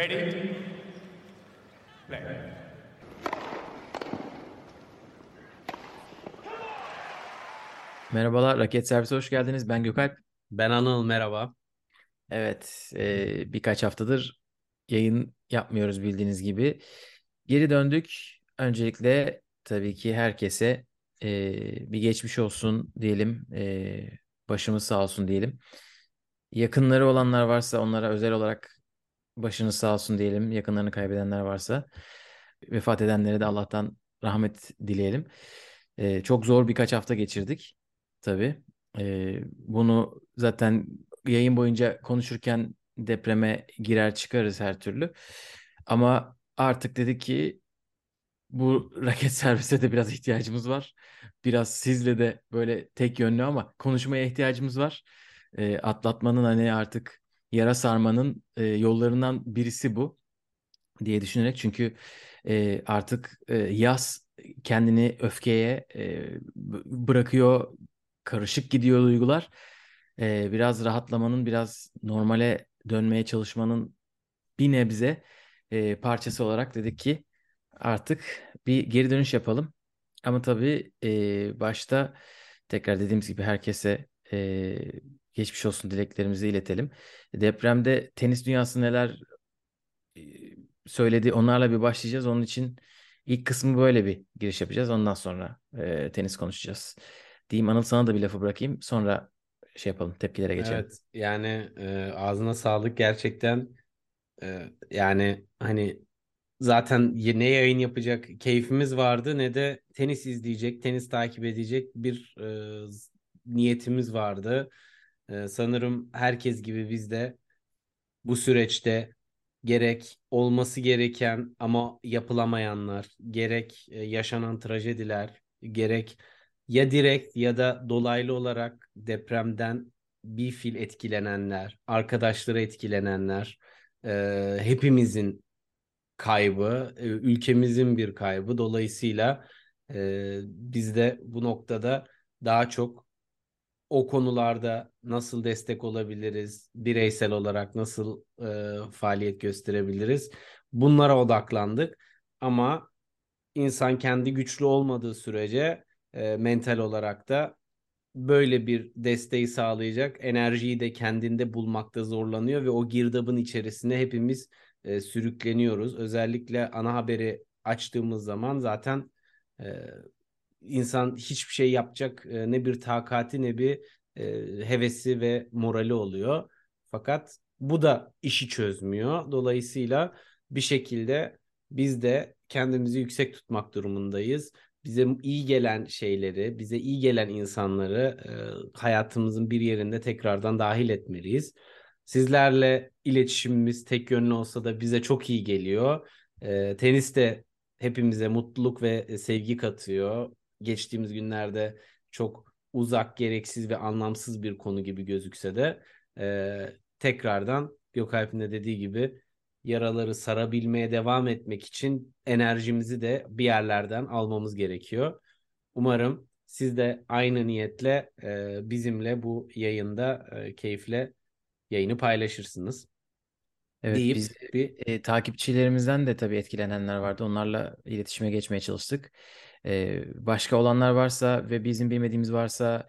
Ready? Play. Merhabalar, Raket Servise hoş geldiniz. Ben Gökalp. Ben Anıl, merhaba. Evet, e, birkaç haftadır yayın yapmıyoruz bildiğiniz gibi. Geri döndük. Öncelikle tabii ki herkese e, bir geçmiş olsun diyelim. E, başımız sağ olsun diyelim. Yakınları olanlar varsa onlara özel olarak başınız sağ olsun diyelim. Yakınlarını kaybedenler varsa vefat edenlere de Allah'tan rahmet dileyelim. E, çok zor birkaç hafta geçirdik. Tabii. E, bunu zaten yayın boyunca konuşurken depreme girer çıkarız her türlü. Ama artık dedik ki bu raket servise de biraz ihtiyacımız var. Biraz sizle de böyle tek yönlü ama konuşmaya ihtiyacımız var. E, atlatmanın hani artık yara sarmanın e, yollarından birisi bu diye düşünerek çünkü e, artık e, yaz kendini öfkeye e, bırakıyor karışık gidiyor duygular. E, biraz rahatlamanın biraz normale dönmeye çalışmanın bir nebze e, parçası olarak dedik ki artık bir geri dönüş yapalım. Ama tabii e, başta tekrar dediğimiz gibi herkese e, geçmiş olsun dileklerimizi iletelim. Depremde tenis dünyası neler e, söyledi onlarla bir başlayacağız. Onun için ilk kısmı böyle bir giriş yapacağız. Ondan sonra e, tenis konuşacağız. Diyeyim Anıl sana da bir lafı bırakayım. Sonra şey yapalım tepkilere geçelim. Evet yani e, ağzına sağlık gerçekten e, yani hani zaten ne yayın yapacak keyfimiz vardı ne de tenis izleyecek, tenis takip edecek bir e, niyetimiz vardı. E, sanırım herkes gibi biz de bu süreçte gerek olması gereken ama yapılamayanlar, gerek e, yaşanan trajediler, gerek ya direkt ya da dolaylı olarak depremden bir fil etkilenenler, arkadaşları etkilenenler, e, hepimizin kaybı, e, ülkemizin bir kaybı. Dolayısıyla e, biz de bu noktada daha çok o konularda nasıl destek olabiliriz, bireysel olarak nasıl e, faaliyet gösterebiliriz bunlara odaklandık. Ama insan kendi güçlü olmadığı sürece e, mental olarak da böyle bir desteği sağlayacak enerjiyi de kendinde bulmakta zorlanıyor ve o girdabın içerisinde hepimiz e, sürükleniyoruz. Özellikle ana haberi açtığımız zaman zaten e, insan hiçbir şey yapacak e, ne bir takati ne bir e, hevesi ve morali oluyor. Fakat bu da işi çözmüyor. Dolayısıyla bir şekilde biz de kendimizi yüksek tutmak durumundayız bize iyi gelen şeyleri, bize iyi gelen insanları e, hayatımızın bir yerinde tekrardan dahil etmeliyiz. Sizlerle iletişimimiz tek yönlü olsa da bize çok iyi geliyor. Tenis de hepimize mutluluk ve sevgi katıyor. Geçtiğimiz günlerde çok uzak, gereksiz ve anlamsız bir konu gibi gözükse de e, tekrardan Gökalp'in de dediği gibi yaraları sarabilmeye devam etmek için enerjimizi de bir yerlerden almamız gerekiyor. Umarım siz de aynı niyetle e, bizimle bu yayında e, keyifle yayını paylaşırsınız. Evet deyip biz bir e, takipçilerimizden de tabii etkilenenler vardı. Onlarla iletişime geçmeye çalıştık. E, başka olanlar varsa ve bizim bilmediğimiz varsa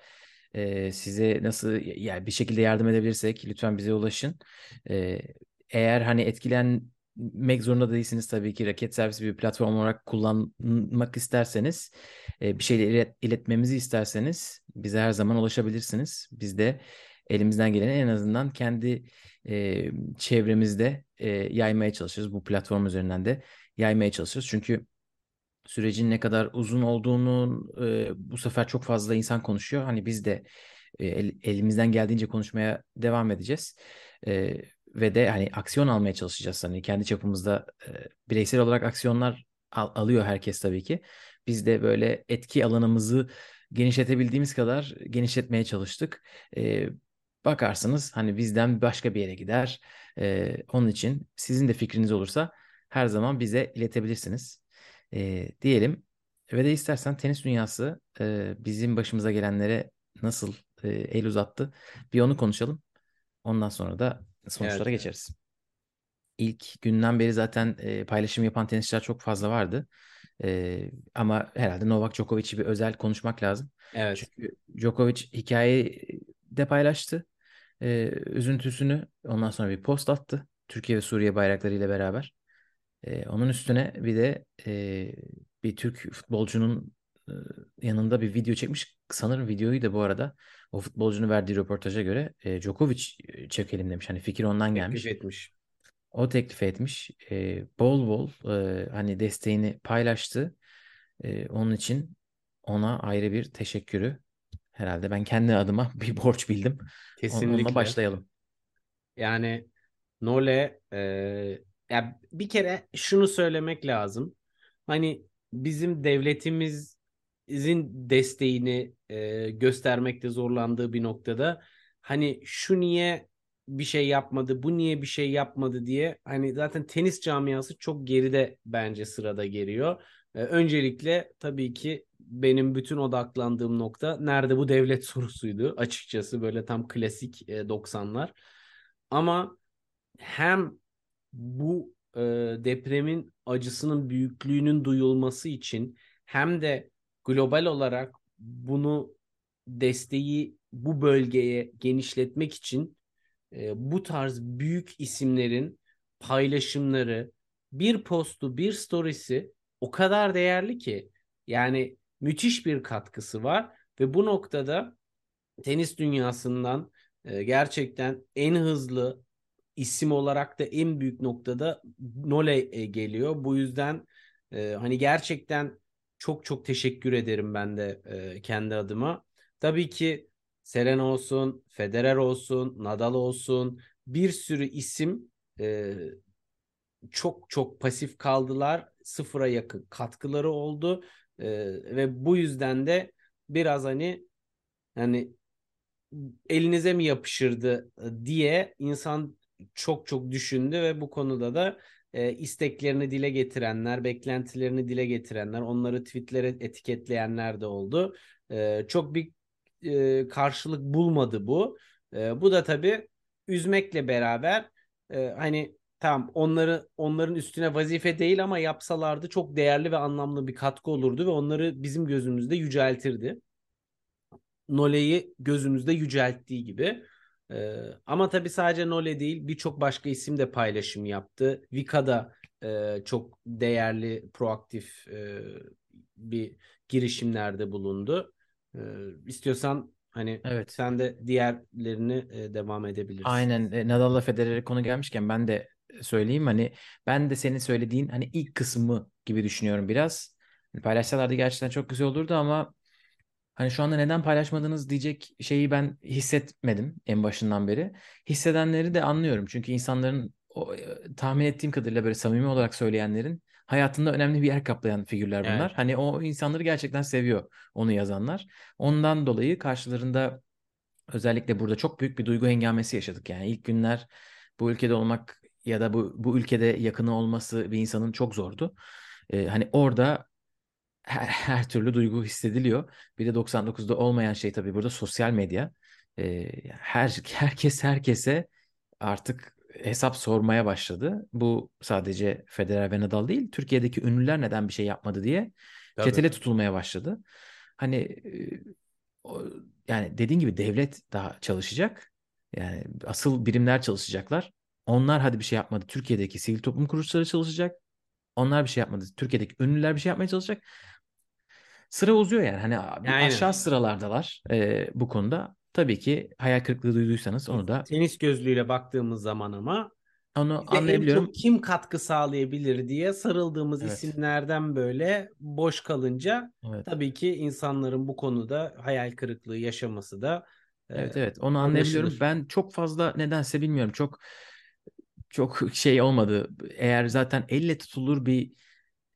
e, size nasıl yani bir şekilde yardım edebilirsek lütfen bize ulaşın. E, eğer hani etkilenmek zorunda değilsiniz tabii ki raket servisi bir platform olarak kullanmak isterseniz bir şeyleri iletmemizi isterseniz bize her zaman ulaşabilirsiniz. Biz de elimizden geleni en azından kendi çevremizde yaymaya çalışıyoruz. Bu platform üzerinden de yaymaya çalışıyoruz. Çünkü sürecin ne kadar uzun olduğunu e, bu sefer çok fazla insan konuşuyor. Hani biz de e, el, elimizden geldiğince konuşmaya devam edeceğiz. E, ve de hani aksiyon almaya çalışacağız. Hani kendi çapımızda e, bireysel olarak aksiyonlar al, alıyor herkes tabii ki. Biz de böyle etki alanımızı genişletebildiğimiz kadar genişletmeye çalıştık. E, bakarsınız hani bizden başka bir yere gider. E, onun için sizin de fikriniz olursa her zaman bize iletebilirsiniz. E, diyelim ve de istersen tenis dünyası e, bizim başımıza gelenlere nasıl e, el uzattı bir onu konuşalım. Ondan sonra da sonuçlara Evet. geçeriz. ilk günden beri zaten e, paylaşım yapan tenisçiler çok fazla vardı. E, ama herhalde Novak Djokovic'i bir özel konuşmak lazım. Evet. Çünkü Djokovic hikayeyi de paylaştı. E, üzüntüsünü ondan sonra bir post attı. Türkiye ve Suriye bayraklarıyla beraber. E, onun üstüne bir de e, bir Türk futbolcunun e, yanında bir video çekmiş. Sanırım videoyu da bu arada o futbolcunun verdiği röportaja göre e, Djokovic çekelim demiş. Hani fikir ondan gelmiş. Teklif etmiş. O teklif etmiş. E, bol bol e, hani desteğini paylaştı. E, onun için ona ayrı bir teşekkürü herhalde ben kendi adıma bir borç bildim. Kesinlikle. Onunla başlayalım. Yani Nole e, ya bir kere şunu söylemek lazım. Hani bizim devletimizin desteğini e, göstermekte zorlandığı bir noktada hani şu niye bir şey yapmadı, bu niye bir şey yapmadı diye hani zaten tenis camiası çok geride bence sırada geliyor. E, öncelikle tabii ki benim bütün odaklandığım nokta nerede bu devlet sorusuydu açıkçası böyle tam klasik e, 90'lar. Ama hem bu e, depremin acısının büyüklüğünün duyulması için hem de global olarak bunu desteği bu bölgeye genişletmek için e, bu tarz büyük isimlerin paylaşımları, bir postu, bir storiesi o kadar değerli ki yani müthiş bir katkısı var ve bu noktada tenis dünyasından e, gerçekten en hızlı isim olarak da en büyük noktada Nole e, geliyor. Bu yüzden e, hani gerçekten çok çok teşekkür ederim ben de e, kendi adıma. Tabii ki Serena olsun, Federer olsun, Nadal olsun bir sürü isim e, çok çok pasif kaldılar. Sıfıra yakın katkıları oldu. E, ve bu yüzden de biraz hani hani elinize mi yapışırdı diye insan çok çok düşündü ve bu konuda da e, isteklerini dile getirenler, beklentilerini dile getirenler, onları tweetlere etiketleyenler de oldu. E, çok bir e, karşılık bulmadı bu. E, bu da tabii üzmekle beraber e, hani tamam onları onların üstüne vazife değil ama yapsalardı çok değerli ve anlamlı bir katkı olurdu ve onları bizim gözümüzde yüceltirdi. Nole'yi gözümüzde yücelttiği gibi. Ee, ama tabii sadece Nole değil birçok başka isim de paylaşım yaptı. Vika da e, çok değerli, proaktif e, bir girişimlerde bulundu. E, istiyorsan hani Evet. sen de diğerlerini e, devam edebilirsin. Aynen e, Nadal'la Federer'e konu gelmişken ben de söyleyeyim hani ben de senin söylediğin hani ilk kısmı gibi düşünüyorum biraz. Hani paylaşsalardı gerçekten çok güzel olurdu ama hani şu anda neden paylaşmadınız diyecek şeyi ben hissetmedim en başından beri. Hissedenleri de anlıyorum çünkü insanların o, e, tahmin ettiğim kadarıyla böyle samimi olarak söyleyenlerin hayatında önemli bir yer kaplayan figürler bunlar. Evet. Hani o insanları gerçekten seviyor onu yazanlar. Ondan dolayı karşılarında özellikle burada çok büyük bir duygu hengamesi yaşadık. Yani ilk günler bu ülkede olmak ya da bu bu ülkede yakını olması bir insanın çok zordu. Ee, hani orada her, her türlü duygu hissediliyor. Bir de 99'da olmayan şey tabii burada sosyal medya. Ee, her herkes herkese artık hesap sormaya başladı. Bu sadece Federer ve Nadal değil, Türkiye'deki ünlüler neden bir şey yapmadı diye Tabii. çetele tutulmaya başladı. Hani e, o- yani dediğin gibi devlet daha çalışacak. Yani asıl birimler çalışacaklar. Onlar hadi bir şey yapmadı. Türkiye'deki sivil toplum kuruluşları çalışacak. Onlar bir şey yapmadı. Türkiye'deki ünlüler bir şey yapmaya çalışacak. Sıra uzuyor yani. Hani Aynen. aşağı sıralardalar e, bu konuda. Tabii ki hayal kırıklığı duyduysanız onu da Tenis gözlüğüyle baktığımız zaman ama onu bize anlayabiliyorum. kim katkı sağlayabilir diye sarıldığımız Evet. isimlerden böyle boş kalınca Evet. tabii ki insanların bu konuda hayal kırıklığı yaşaması da e, Evet evet onu anlayabiliyorum. anlaşılır. Ben çok fazla nedense bilmiyorum. Çok çok şey olmadı. Eğer zaten elle tutulur bir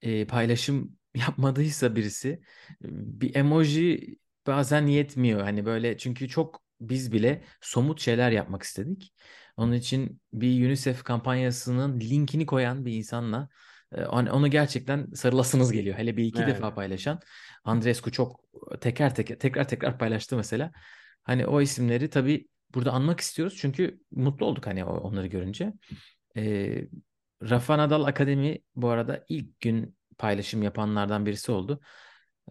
e, paylaşım yapmadıysa birisi bir emoji bazen yetmiyor. Hani böyle çünkü çok biz bile somut şeyler yapmak istedik. Onun için bir UNICEF kampanyasının linkini koyan bir insanla e, on- onu gerçekten sarılasınız geliyor. Hele bir iki Evet. defa paylaşan Andreescu çok teker teker tekrar tekrar paylaştı mesela. Hani o isimleri tabii burada anmak istiyoruz çünkü mutlu olduk hani onları görünce. E, Rafa Nadal Akademi bu arada ilk gün paylaşım yapanlardan birisi oldu.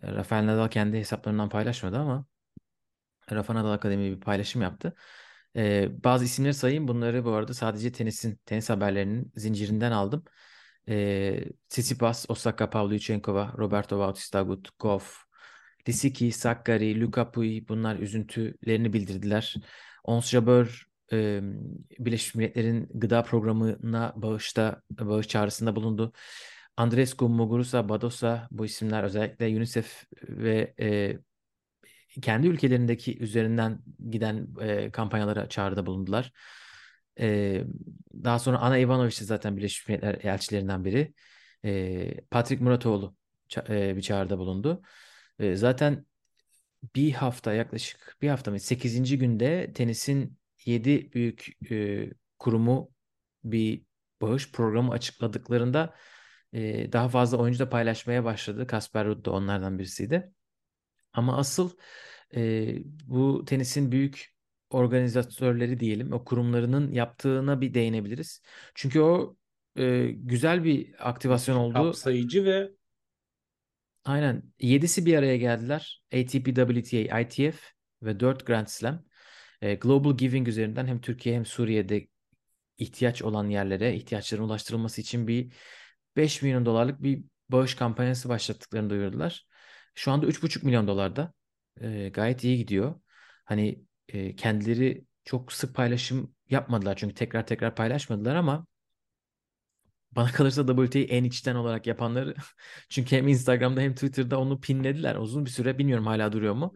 E, Rafael Nadal kendi hesaplarından paylaşmadı ama Rafa Nadal Akademi bir paylaşım yaptı. E, bazı isimleri sayayım. Bunları bu arada sadece tenisin, tenis haberlerinin zincirinden aldım. E, Tsitsipas, Osaka Pavlyuchenkova, Roberto Bautista Agut, Goff, Lisicki, Sakkari, Luka Pui bunlar üzüntülerini bildirdiler. Ons Jabeur e, Birleşmiş Milletler'in gıda programına bağışta bağış çağrısında bulundu. Andrescu, Muguruza, Badosa bu isimler özellikle UNICEF ve e, kendi ülkelerindeki üzerinden giden e, kampanyalara çağrıda bulundular. E, daha sonra Ana Ivanovic zaten Birleşmiş Milletler elçilerinden biri. E, Patrick Muratoğlu ça- e, bir çağrıda bulundu. E, zaten bir hafta yaklaşık bir hafta mı 8. günde tenisin 7 büyük e, kurumu bir bağış programı açıkladıklarında e, daha fazla oyuncu da paylaşmaya başladı. Kasper Ruud da onlardan birisiydi. Ama asıl e, bu tenisin büyük organizatörleri diyelim, o kurumlarının yaptığına bir değinebiliriz. Çünkü o e, güzel bir aktivasyon oldu. Kapsayıcı ve Aynen. Yedisi bir araya geldiler. ATP, WTA, ITF ve 4 Grand Slam. E, Global Giving üzerinden hem Türkiye hem Suriye'de ihtiyaç olan yerlere ihtiyaçların ulaştırılması için bir 5 milyon dolarlık bir bağış kampanyası başlattıklarını duyurdular. Şu anda 3,5 milyon dolarda. E, gayet iyi gidiyor. Hani e, kendileri çok sık paylaşım yapmadılar çünkü tekrar tekrar paylaşmadılar ama bana kalırsa WTA'yı en içten olarak yapanları çünkü hem Instagram'da hem Twitter'da onu pinlediler uzun bir süre bilmiyorum hala duruyor mu.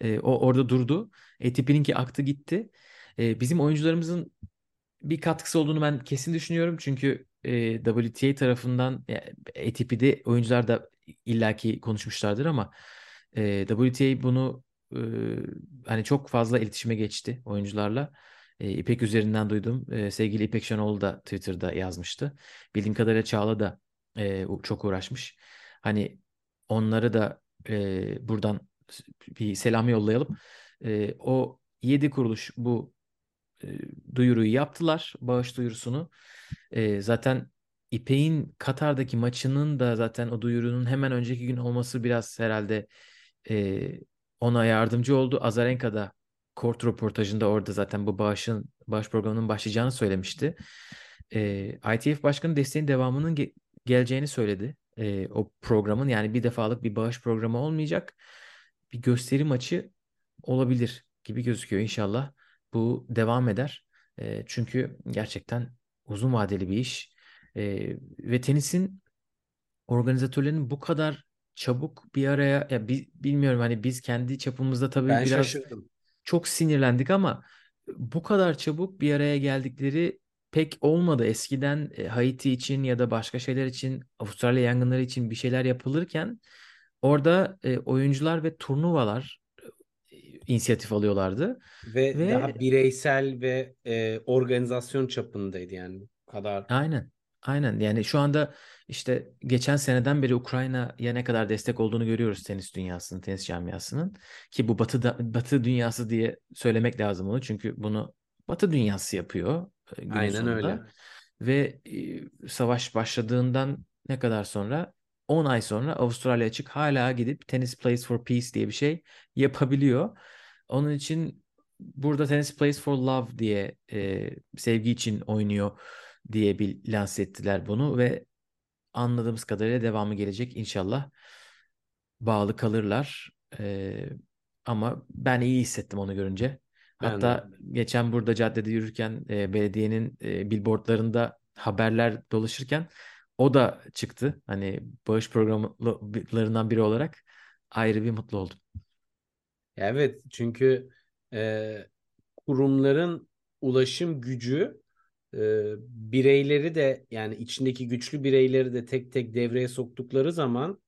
E, o orada durdu. ATP'ninki aktı gitti. E, bizim oyuncularımızın bir katkısı olduğunu ben kesin düşünüyorum. Çünkü e, WTA tarafından yani ATP'de oyuncular da illaki konuşmuşlardır ama e, WTA bunu e, hani çok fazla iletişime geçti oyuncularla. E, İpek üzerinden duydum. E, sevgili İpek Şenoğlu da Twitter'da yazmıştı. Bildiğim kadarıyla Çağla da e, çok uğraşmış. Hani onları da e, buradan bir selam yollayalım. E, o 7 kuruluş bu e, duyuruyu yaptılar. Bağış duyurusunu. E, zaten İpek'in Katar'daki maçının da zaten o duyurunun hemen önceki gün olması biraz herhalde e, ona yardımcı oldu. Azarenka da Kort röportajında orada zaten bu bağışın bağış programının başlayacağını söylemişti. E, ITF Başkanı desteğin devamının ge- geleceğini söyledi. E, o programın yani bir defalık bir bağış programı olmayacak. Bir gösteri maçı olabilir gibi gözüküyor inşallah. Bu devam eder. E, çünkü gerçekten uzun vadeli bir iş. E, ve tenisin organizatörlerinin bu kadar çabuk bir araya ya bi- bilmiyorum hani biz kendi çapımızda tabii ben biraz şaşırdım. Çok sinirlendik ama bu kadar çabuk bir araya geldikleri pek olmadı. Eskiden e, Haiti için ya da başka şeyler için, Avustralya yangınları için bir şeyler yapılırken orada e, oyuncular ve turnuvalar e, inisiyatif alıyorlardı Ve, ve daha bireysel ve e, organizasyon çapındaydı yani. Bu kadar. aynen aynen yani şu anda işte geçen seneden beri Ukrayna'ya ne kadar destek olduğunu görüyoruz tenis dünyasının, tenis camiasının ki bu Batı da, Batı dünyası diye söylemek lazım onu çünkü bunu Batı dünyası yapıyor e, Aynen öyle. sonunda. Ve e, savaş başladığından ne kadar sonra 10 ay sonra Avustralya açık hala gidip Tennis Plays for Peace diye bir şey yapabiliyor. Onun için burada Tennis Plays for Love diye e, sevgi için oynuyor diye bir lanse ettiler bunu ve anladığımız kadarıyla devamı gelecek inşallah. Bağlı kalırlar. E, ama ben iyi hissettim onu görünce. Ben. Hatta geçen burada caddede yürürken e, belediyenin e, billboardlarında haberler dolaşırken o da çıktı. Hani bağış programlarından biri olarak ayrı bir mutlu oldum. Evet çünkü e, kurumların ulaşım gücü e, bireyleri de yani içindeki güçlü bireyleri de tek tek devreye soktukları zaman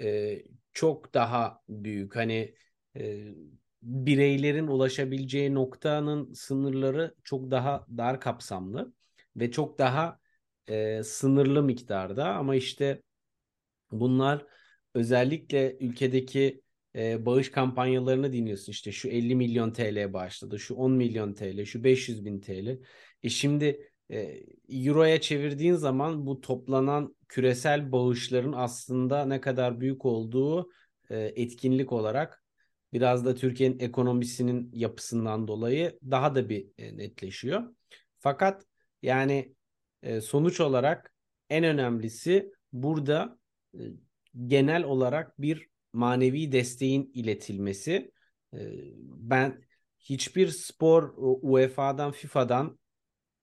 e, çok daha büyük. Hani e, bireylerin ulaşabileceği noktanın sınırları çok daha dar kapsamlı ve çok daha e, sınırlı miktarda ama işte bunlar özellikle ülkedeki e, bağış kampanyalarını dinliyorsun işte şu 50 milyon TL bağışladı, şu 10 milyon TL, şu 500 bin TL. E şimdi e, Euro'ya çevirdiğin zaman bu toplanan küresel bağışların aslında ne kadar büyük olduğu e, etkinlik olarak biraz da Türkiye'nin ekonomisinin yapısından dolayı daha da bir e, netleşiyor. Fakat yani e, sonuç olarak en önemlisi burada e, genel olarak bir manevi desteğin iletilmesi. E, ben hiçbir spor UEFA'dan, FIFA'dan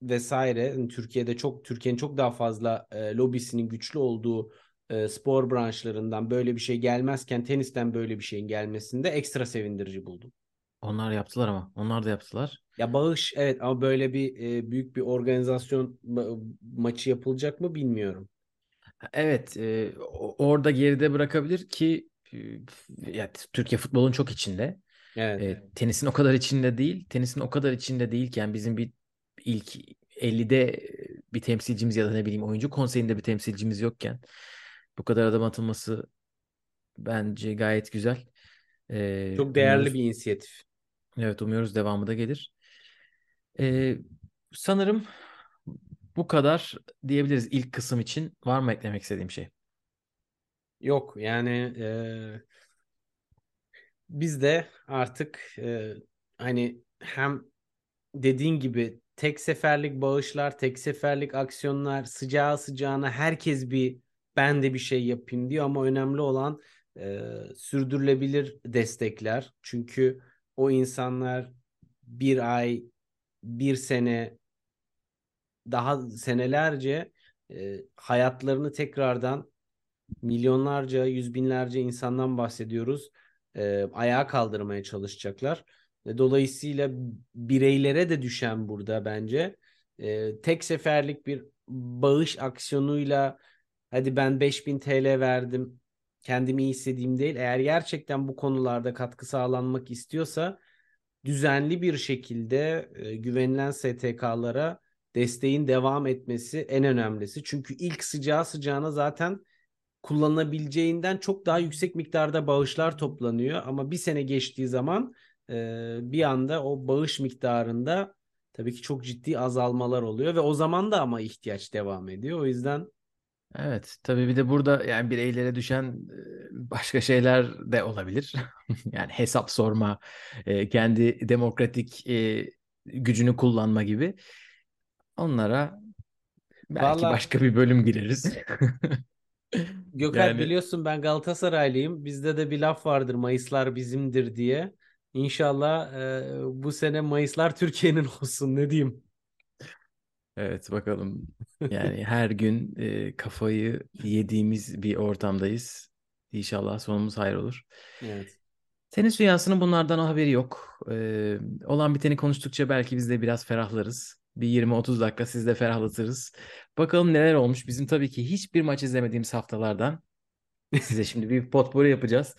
vesaire yani Türkiye'de çok Türkiye'nin çok daha fazla e, lobisinin güçlü olduğu e, spor branşlarından böyle bir şey gelmezken tenisten böyle bir şeyin gelmesinde ekstra sevindirici buldum. Onlar yaptılar ama. Onlar da yaptılar. Ya bağış evet ama böyle bir e, büyük bir organizasyon ma- maçı yapılacak mı bilmiyorum. Evet, e, orada geride bırakabilir ki e, ya, Türkiye futbolun çok içinde. Evet. E, tenisin o kadar içinde değil. Tenisin o kadar içinde değilken bizim bir ilk 50'de bir temsilcimiz ya da ne bileyim oyuncu konseyinde bir temsilcimiz yokken bu kadar adım atılması bence gayet güzel. E, Çok değerli umuyoruz, bir inisiyatif. evet umuyoruz devamı da gelir. E, sanırım bu kadar diyebiliriz ilk kısım için. Var mı eklemek istediğim şey? Yok yani e, biz de artık e, hani hem dediğin gibi tek seferlik bağışlar, tek seferlik aksiyonlar, sıcağı sıcağına herkes bir ben de bir şey yapayım diyor ama önemli olan e, sürdürülebilir destekler. Çünkü o insanlar bir ay, bir sene, daha senelerce e, hayatlarını tekrardan milyonlarca, yüz binlerce insandan bahsediyoruz. E, ayağa kaldırmaya çalışacaklar. Dolayısıyla bireylere de düşen burada bence e, tek seferlik bir bağış aksiyonuyla hadi ben 5000 TL verdim kendimi iyi hissedeyim değil. Eğer gerçekten bu konularda katkı sağlanmak istiyorsa düzenli bir şekilde e, güvenilen STK'lara desteğin devam etmesi en önemlisi. Çünkü ilk sıcağı sıcağına zaten kullanılabileceğinden çok daha yüksek miktarda bağışlar toplanıyor. Ama bir sene geçtiği zaman e, bir anda o bağış miktarında tabii ki çok ciddi azalmalar oluyor ve o zaman da ama ihtiyaç devam ediyor. O yüzden Evet, tabii bir de burada yani bireylere düşen e, başka şeyler de olabilir. Yani hesap sorma, e, kendi demokratik e, gücünü kullanma gibi. Onlara belki Valla- başka bir bölüm gireriz. Gökhan Yani- biliyorsun ben Galatasaraylıyım. Bizde de bir laf vardır Mayıslar bizimdir diye. İnşallah e, bu sene Mayıslar Türkiye'nin olsun ne diyeyim. Evet bakalım. Yani her gün e, kafayı yediğimiz bir ortamdayız. İnşallah sonumuz hayır olur. Evet. Tenis dünyasının bunlardan haberi yok. Ee, olan biteni konuştukça belki biz de biraz ferahlarız. Bir 20-30 dakika siz de ferahlatırız. Bakalım neler olmuş. Bizim tabii ki hiçbir maç izlemediğimiz haftalardan size şimdi bir potpourri yapacağız.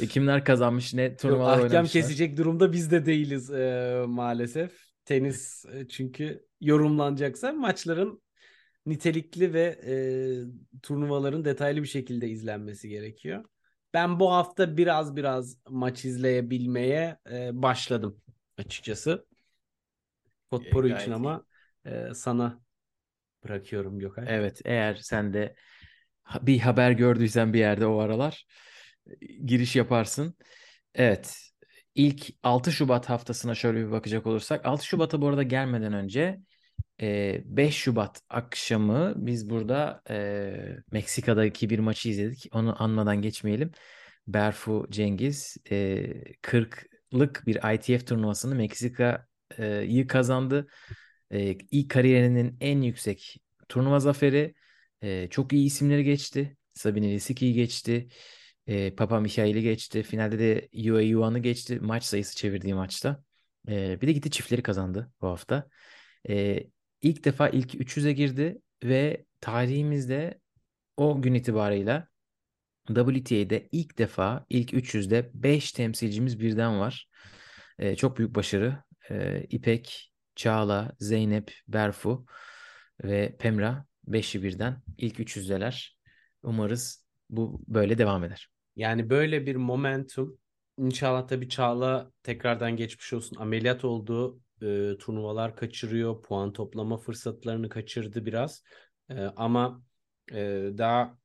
E, kimler kazanmış, ne Yok, turnuvalar ahkam oynamışlar. kesecek durumda biz de değiliz e, maalesef. Tenis e, çünkü yorumlanacaksa maçların nitelikli ve e, turnuvaların detaylı bir şekilde izlenmesi gerekiyor. Ben bu hafta biraz biraz maç izleyebilmeye e, başladım açıkçası. Potpourri E, için iyi. ama e, sana bırakıyorum Gökay. Evet, eğer sen de bir haber gördüysen bir yerde o aralar e, giriş yaparsın. Evet, ilk 6 Şubat haftasına şöyle bir bakacak olursak. 6 Şubat'a bu arada gelmeden önce e, 5 Şubat akşamı biz burada e, Meksika'daki bir maçı izledik. Onu anmadan geçmeyelim. Berfu Cengiz e, 40'lık bir ITF turnuvasını Meksika'yı kazandı. E, ilk kariyerinin en yüksek turnuva zaferi. E, çok iyi isimleri geçti. Sabine Lisicki'yi geçti. E, Papa Michail'i geçti. Finalde de Yue Yuan'ı geçti. Maç sayısı çevirdiği maçta. E, bir de gitti çiftleri kazandı bu hafta. E, ilk defa ilk 300'e girdi ve tarihimizde o gün itibarıyla WTA'de ilk defa ilk 300'de 5 temsilcimiz birden var. E, çok büyük başarı. E, İpek, Çağla, Zeynep, Berfu ve Pemra 5'i birden ilk 300'deler. Umarız bu böyle devam eder. Yani böyle bir momentum inşallah tabii Çağla tekrardan geçmiş olsun ameliyat oldu. e, turnuvalar kaçırıyor. Puan toplama fırsatlarını kaçırdı biraz. E, ama e, daha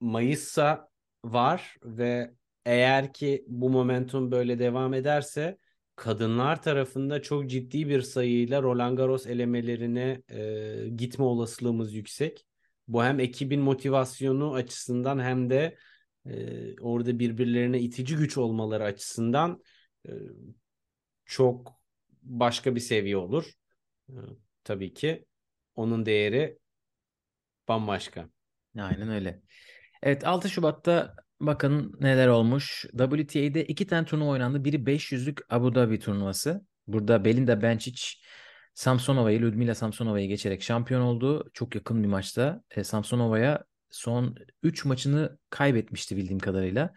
Mayıs'a var ve eğer ki bu momentum böyle devam ederse kadınlar tarafında çok ciddi bir sayıyla Roland Garros elemelerine e, gitme olasılığımız yüksek. Bu hem ekibin motivasyonu açısından hem de e, orada birbirlerine itici güç olmaları açısından e, çok başka bir seviye olur. E, tabii ki onun değeri bambaşka. Aynen öyle. Evet 6 Şubat'ta bakın neler olmuş. WTA'de iki tane turnuva oynandı. Biri 500'lük Abu Dhabi turnuvası. Burada Belinda Bencic Samsonova'yı, Ludmila Samsonova'yı geçerek şampiyon oldu. Çok yakın bir maçta. E, Samsonova'ya son 3 maçını kaybetmişti bildiğim kadarıyla.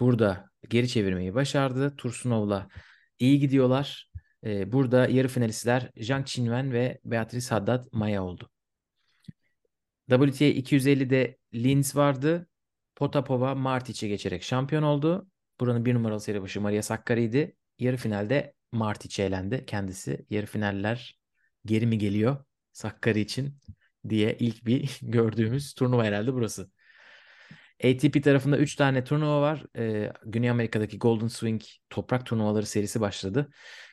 Burada geri çevirmeyi başardı. Tursunov'la iyi gidiyorlar. E, burada yarı finalistler Zhang Qinwen ve Beatrice Haddad Maya oldu. WTA 250'de Linz vardı. Potapova Martic'e geçerek şampiyon oldu. Buranın bir numaralı seri başı Maria Sakkari'ydi. Yarı finalde Martic elendi kendisi. Yarı finaller geri mi geliyor Sakkari için diye ilk bir gördüğümüz turnuva herhalde burası. ATP tarafında 3 tane turnuva var. Ee, Güney Amerika'daki Golden Swing toprak turnuvaları serisi başladı.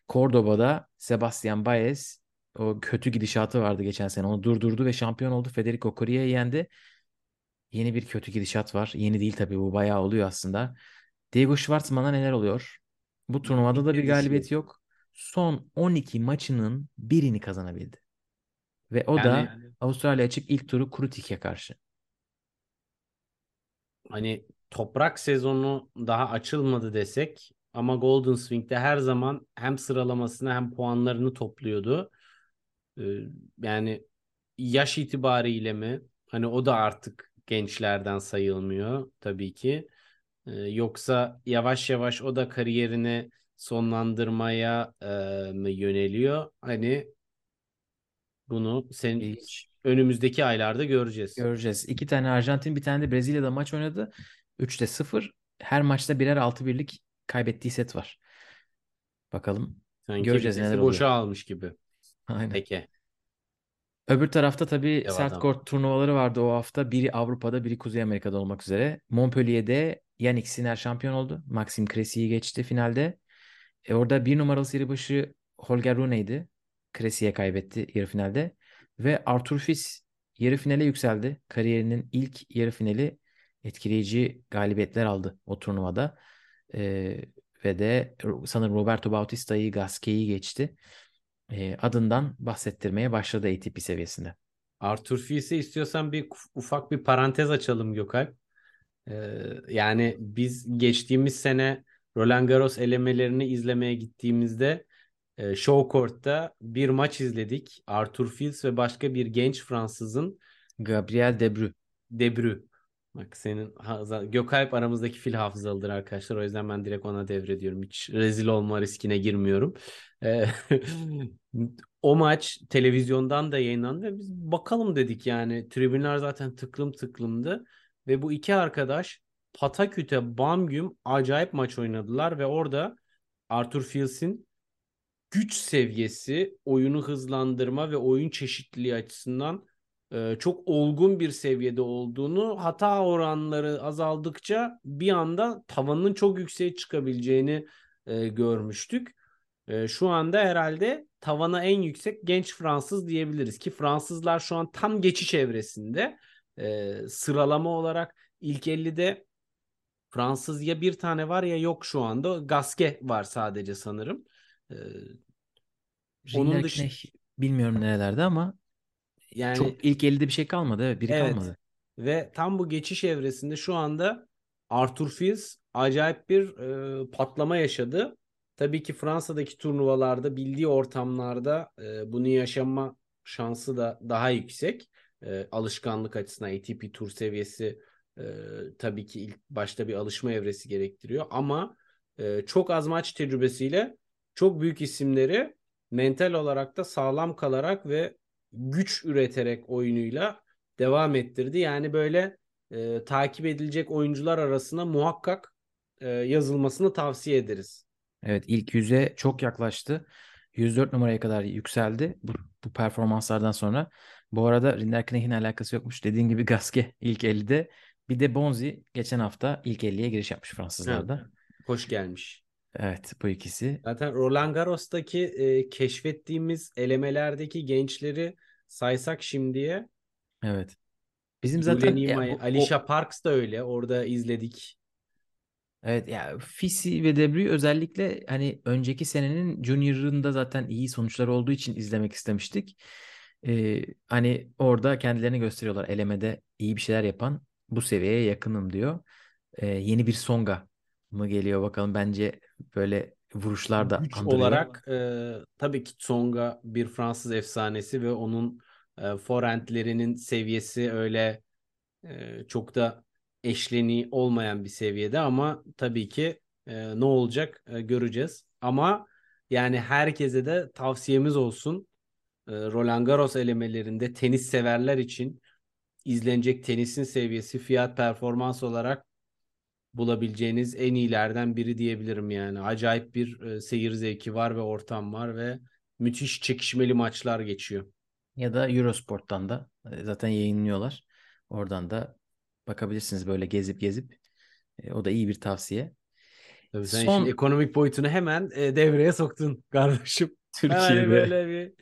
Cordoba'da Sebastian Baez o kötü gidişatı vardı geçen sene. Onu durdurdu ve şampiyon oldu. Federico Corria'yı yendi. Yeni bir kötü gidişat var. Yeni değil tabii bu bayağı oluyor aslında. Diego Schwartzman'a neler oluyor? Bu turnuvada da bir galibiyeti yok. Son 12 maçının birini kazanabildi. Ve o da Yani Avustralya açık ilk turu Krutik'e karşı. hani toprak sezonu daha açılmadı desek ama Golden Swing'de her zaman hem sıralamasını hem puanlarını topluyordu. Ee, yani yaş itibariyle mi? Hani o da artık gençlerden sayılmıyor tabii ki. Ee, yoksa yavaş yavaş o da kariyerini sonlandırmaya e, mı yöneliyor? Hani bunu sen Hiç önümüzdeki aylarda göreceğiz. göreceğiz. İki tane Arjantin bir tane de Brezilya'da maç oynadı. 3'te 0. Her maçta birer 6 birlik kaybettiği set var. Bakalım. Sanki Göreceğiz neler boşa oluyor. almış gibi. Aynen. Peki. Öbür tarafta tabii Dev sert kort turnuvaları vardı o hafta. Biri Avrupa'da, biri Kuzey Amerika'da olmak üzere. Montpellier'de Yannick Sinner şampiyon oldu. Maxim Cressy geçti finalde. E orada bir numaralı seri başı Holger Rune'ydi. Cressy'ye kaybetti yarı finalde. Ve Arthur Fils yarı finale yükseldi. Kariyerinin ilk yarı finali etkileyici galibiyetler aldı o turnuvada. E, ve de sanırım Roberto Bautista'yı, Gasquet'i geçti. E, adından bahsettirmeye başladı ATP seviyesinde. Arthur Fiz'e istiyorsan bir uf- ufak bir parantez açalım Gökalp. Ee, yani biz geçtiğimiz sene Roland Garros elemelerini izlemeye gittiğimizde e, Show Court'ta bir maç izledik. Arthur Fils ve başka bir genç Fransızın Gabriel Debrü. Debrü. Bak senin Gökalp aramızdaki fil hafızalıdır arkadaşlar. O yüzden ben direkt ona devrediyorum. Hiç rezil olma riskine girmiyorum. Ee, o maç televizyondan da yayınlandı ve biz bakalım dedik yani. Tribünler zaten tıklım tıklımdı. Ve bu iki arkadaş pataküte bam güm acayip maç oynadılar ve orada Arthur Fils'in güç seviyesi, oyunu hızlandırma ve oyun çeşitliliği açısından çok olgun bir seviyede olduğunu, hata oranları azaldıkça bir anda tavanın çok yükseğe çıkabileceğini e, görmüştük. E, şu anda herhalde tavana en yüksek genç Fransız diyebiliriz ki Fransızlar şu an tam geçiş evresinde. E, sıralama olarak ilk 50'de Fransız ya bir tane var ya yok şu anda. Gasquet var sadece sanırım. E, Onun Rinderknecht dışı- bilmiyorum nerelerde ama yani çok ilk elde bir şey kalmadı. Evet, biri Evet. kalmadı. Ve tam bu geçiş evresinde şu anda Arthur Fils acayip bir e, patlama yaşadı. Tabii ki Fransa'daki turnuvalarda bildiği ortamlarda e, bunu yaşama şansı da daha yüksek. E, alışkanlık açısından ATP tur seviyesi e, tabii ki ilk başta bir alışma evresi gerektiriyor. Ama e, çok az maç tecrübesiyle çok büyük isimleri mental olarak da sağlam kalarak ve güç üreterek oyunuyla devam ettirdi. Yani böyle e, takip edilecek oyuncular arasına muhakkak e, yazılmasını tavsiye ederiz. Evet ilk yüze çok yaklaştı. 104 numaraya kadar yükseldi bu, bu performanslardan sonra. Bu arada Rinderknech'in alakası yokmuş. Dediğin gibi Gasquet ilk 50'de. Bir de Bonzi geçen hafta ilk 50'ye giriş yapmış Fransızlarda. Hoş gelmiş. Evet bu ikisi. Zaten Roland Garros'taki e, keşfettiğimiz elemelerdeki gençleri saysak şimdiye. Evet. Bizim zaten ya Nimay, bu- o- Alicia Parks da öyle. Orada izledik. Evet ya Fisi ve Debris özellikle hani önceki senenin Junior'ında zaten iyi sonuçlar olduğu için izlemek istemiştik. Ee, hani orada kendilerini gösteriyorlar. Elemede iyi bir şeyler yapan bu seviyeye yakınım diyor. Ee, yeni bir Songa mı geliyor bakalım. Bence böyle vuruşlar da Güç andırıyor. olarak e, tabii ki Tsonga bir Fransız efsanesi ve onun e, forentlerinin seviyesi öyle e, çok da eşleni olmayan bir seviyede ama tabii ki e, ne olacak e, göreceğiz. Ama yani herkese de tavsiyemiz olsun. E, Roland Garros elemelerinde tenis severler için izlenecek tenisin seviyesi fiyat performans olarak bulabileceğiniz en iyilerden biri diyebilirim yani. Acayip bir e, seyir zevki var ve ortam var ve müthiş çekişmeli maçlar geçiyor. Ya da Eurosport'tan da e, zaten yayınlıyorlar. Oradan da bakabilirsiniz böyle gezip gezip. E, o da iyi bir tavsiye. Tabii sen Son şimdi ekonomik boyutunu hemen e, devreye soktun kardeşim. Türkiye'de böyle bir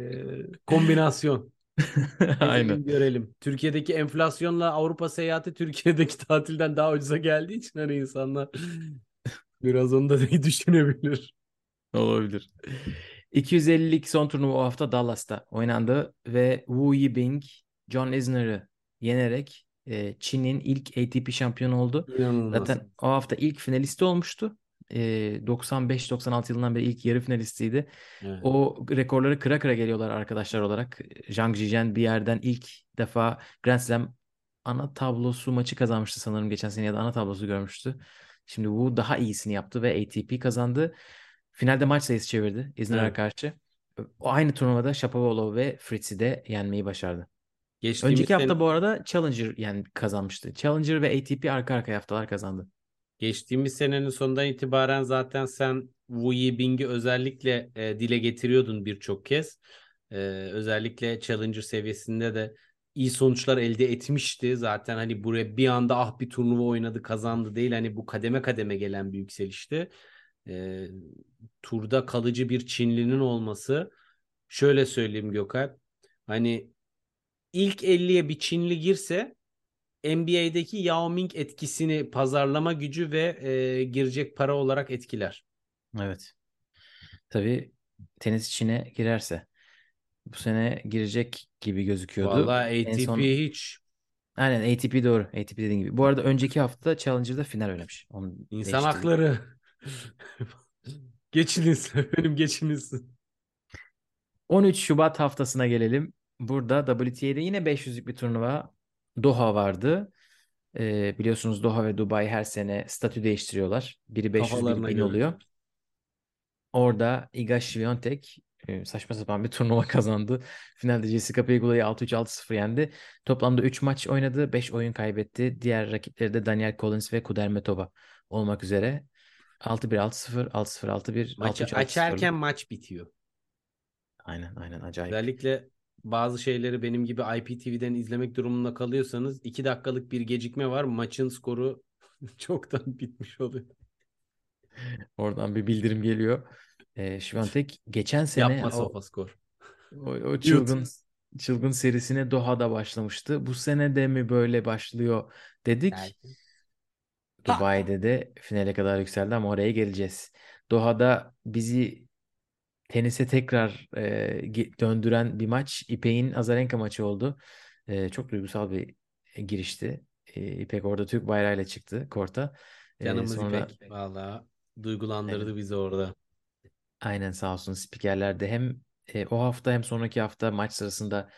e, kombinasyon. aynen. Görelim. Türkiye'deki enflasyonla Avrupa seyahati Türkiye'deki tatilden daha ucuza geldiği için hani insanlar biraz onu da düşünebilir. Olabilir. 250'lik son turnuva o hafta Dallas'ta oynandı ve Wu Yibing, John Isner'ı yenerek e, Çin'in ilk ATP şampiyonu oldu. İnanılmaz. Zaten o hafta ilk finalisti olmuştu. E, 95-96 yılından beri ilk yarı finalistiydi. Evet. O rekorları kıra kıra geliyorlar arkadaşlar olarak. Zhang Zhizhen bir yerden ilk defa Grand Slam ana tablosu maçı kazanmıştı sanırım geçen sene ya da ana tablosu görmüştü. Şimdi Wu daha iyisini yaptı ve ATP kazandı. Finalde maç sayısı çevirdi İzmir'e Evet. karşı. O aynı turnuvada Shapovalov ve Fritz'i de yenmeyi başardı. Geçtiğimiz Önceki hafta sene- bu arada Challenger yani kazanmıştı. Challenger ve ATP arka arkaya haftalar kazandı. Geçtiğimiz senenin sonundan itibaren zaten sen Wu Yibing'i özellikle e, dile getiriyordun birçok kez. E, özellikle Challenger seviyesinde de iyi sonuçlar elde etmişti. Zaten hani buraya bir anda ah bir turnuva oynadı kazandı değil. Hani bu kademe kademe gelen bir yükselişti. E, turda kalıcı bir Çinlinin olması şöyle söyleyeyim Gökhan. Hani ilk 50'ye bir Çinli girse NBA'deki Yao Ming etkisini pazarlama gücü ve e, girecek para olarak etkiler. Evet. Tabii tenis içine girerse. Bu sene girecek gibi gözüküyordu. Vallahi En ATP son hiç aynen ATP doğru. ATP dediğin gibi. Bu arada önceki hafta Challenger'da final oynamış. Onu insan değiştirdik. hakları. geçiniz efendim geçiniz. 13 Şubat haftasına gelelim. Burada WTA'de yine 500'lük bir turnuva Doha vardı. Ee, biliyorsunuz Doha ve Dubai her sene statü değiştiriyorlar. Biri 500 biri Kafalarına 1000 göre. oluyor. Orada Iga Świątek e, saçma sapan bir turnuva kazandı. Finalde Jessica Pegula'yı 6-3 6-0 yendi. Toplamda 3 maç oynadı. 5 oyun kaybetti. Diğer rakipleri de Daniel Collins ve Kudermetova olmak üzere. 6-1 6-0 6-0 6-1 Maçı 6-3 6-0. açarken maç bitiyor. Aynen aynen acayip. Özellikle bazı şeyleri benim gibi IPTV'den izlemek durumunda kalıyorsanız 2 dakikalık bir gecikme var. Maçın skoru çoktan bitmiş oluyor. Oradan bir bildirim geliyor. Ee, Świątek geçen sene Yapma o, sofa skor. o, o çılgın çılgın serisine Doha'da başlamıştı. Bu sene de mi böyle başlıyor dedik. Belki. Dubai'de de finale kadar yükseldi ama oraya geleceğiz. Doha'da bizi tenise tekrar e, döndüren bir maç İpek'in Azarenka maçı oldu. E, çok duygusal bir girişti. E, İpek orada Türk bayrağıyla çıktı korta. E, Canımız sonra İpek. Valla duygulandırdı Aynen. bizi orada. aynen sağ olsun spikerler de hem e, o hafta hem sonraki hafta maç sırasında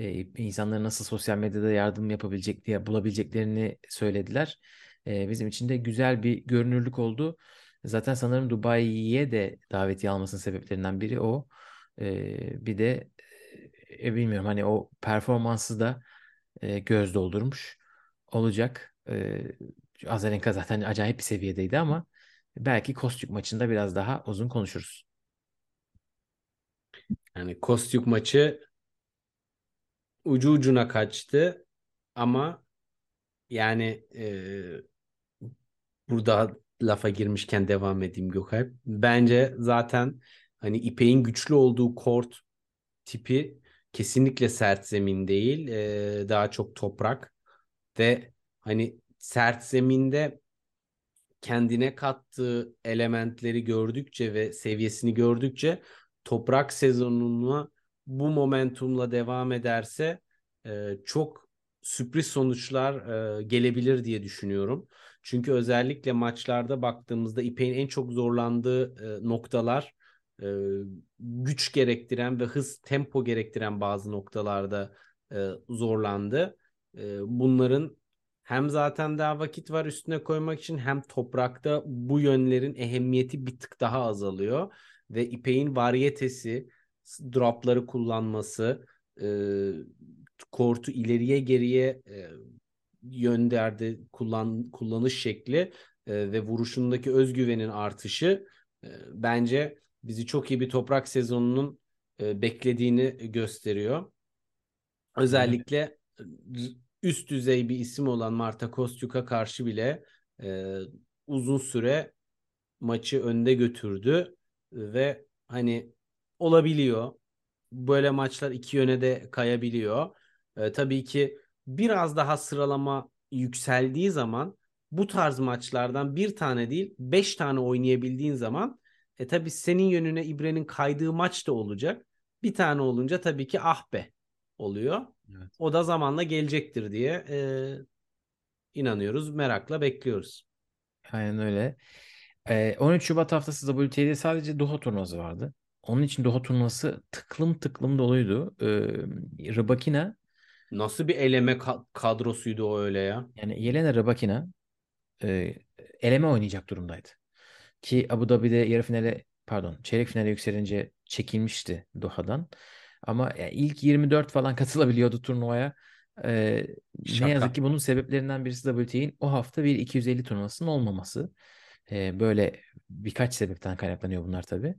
e, insanların nasıl sosyal medyada yardım yapabilecek diye bulabileceklerini söylediler. E, bizim için de güzel bir görünürlük oldu. Zaten sanırım Dubai'ye de davetiye almasının sebeplerinden biri o. E, bir de e, bilmiyorum hani o performansı da e, göz doldurmuş olacak. E, Azarenka zaten acayip bir seviyedeydi ama belki Kostük maçında biraz daha uzun konuşuruz. Yani Kostyuk maçı ucu ucuna kaçtı ama yani e, burada lafa girmişken devam edeyim Gökalp. Bence zaten hani İpek'in güçlü olduğu kort tipi kesinlikle sert zemin değil. E, daha çok toprak ve hani sert zeminde kendine kattığı elementleri gördükçe ve seviyesini gördükçe toprak sezonuna bu momentumla devam ederse e, çok sürpriz sonuçlar e, gelebilir diye düşünüyorum. Çünkü özellikle maçlarda baktığımızda İpek'in en çok zorlandığı e, noktalar e, güç gerektiren ve hız tempo gerektiren bazı noktalarda e, zorlandı. E, bunların hem zaten daha vakit var üstüne koymak için hem toprakta bu yönlerin ehemmiyeti bir tık daha azalıyor ve İpek'in varyetesi, dropları kullanması, e, kortu ileriye geriye e, yönlerde kullan kullanış şekli e, ve vuruşundaki özgüvenin artışı e, bence bizi çok iyi bir toprak sezonunun e, beklediğini gösteriyor. Özellikle üst düzey bir isim olan Marta Kostyuk'a karşı bile e, uzun süre maçı önde götürdü ve hani olabiliyor. Böyle maçlar iki yöne de kayabiliyor. E, tabii ki biraz daha sıralama yükseldiği zaman bu tarz maçlardan bir tane değil beş tane oynayabildiğin zaman e tabii senin yönüne İbre'nin kaydığı maç da olacak. Bir tane olunca tabii ki ah be oluyor. Evet. O da zamanla gelecektir diye e, inanıyoruz. Merakla bekliyoruz. Aynen öyle. E, 13 Şubat haftası WTA'de sadece Doha turnuvası vardı. Onun için Doha turnuvası tıklım tıklım doluydu. E, Rybakina Nasıl bir eleme kadrosuydu o öyle ya? Yani Yelena Rybakina e, eleme oynayacak durumdaydı. Ki Abu Dhabi'de yarı finale pardon çeyrek finale yükselince çekilmişti Doha'dan. Ama yani ilk 24 falan katılabiliyordu turnuvaya. Ee, ne yazık ki bunun sebeplerinden birisi WTA'nin o hafta bir 250 turnuvasının olmaması. Ee, böyle birkaç sebepten kaynaklanıyor bunlar tabii.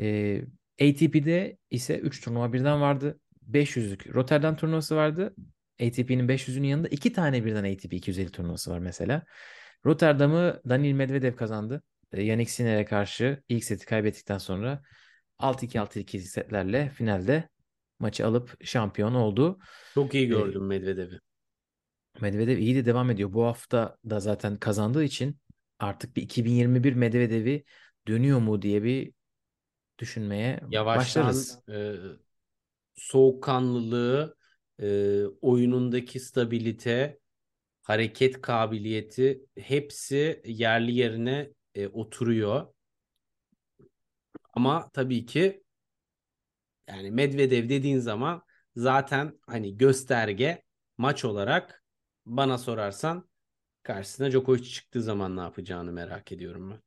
Ee, ATP'de ise 3 turnuva birden vardı. 500'lük Rotterdam turnuvası vardı. ATP'nin 500'ünün yanında iki tane birden ATP 250 turnuvası var mesela. Rotterdam'ı Daniil Medvedev kazandı. Yannick Sinner'e karşı ilk seti kaybettikten sonra 6-2-6-2 setlerle finalde maçı alıp şampiyon oldu. Çok iyi gördüm ee, Medvedev'i. Medvedev iyi de devam ediyor. Bu hafta da zaten kazandığı için artık bir 2021 Medvedev'i dönüyor mu diye bir düşünmeye Yavaştan, başlarız. E, soğukkanlılığı, e, oyunundaki stabilite, hareket kabiliyeti hepsi yerli yerine e, oturuyor. Ama tabii ki yani Medvedev dediğin zaman zaten hani gösterge maç olarak bana sorarsan karşısına Djokovic çıktığı zaman ne yapacağını merak ediyorum ben.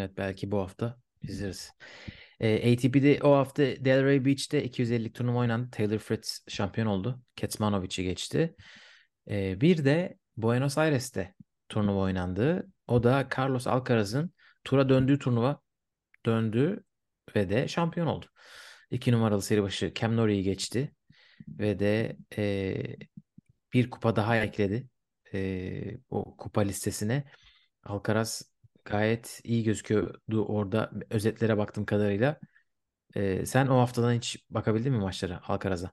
Evet belki bu hafta izleriz. E, ATP'de o hafta Delray Beach'te 250 turnuva oynandı. Taylor Fritz şampiyon oldu. Kecmanovic'i geçti. E, bir de Buenos Aires'te turnuva oynandı. O da Carlos Alcaraz'ın tura döndüğü turnuva döndü ve de şampiyon oldu. İki numaralı seri başı Cam Norrie'yi geçti ve de e, bir kupa daha ekledi e, o kupa listesine. Alcaraz gayet iyi gözüküyordu orada özetlere baktığım kadarıyla. E, sen o haftadan hiç bakabildin mi maçlara Alcaraz'a?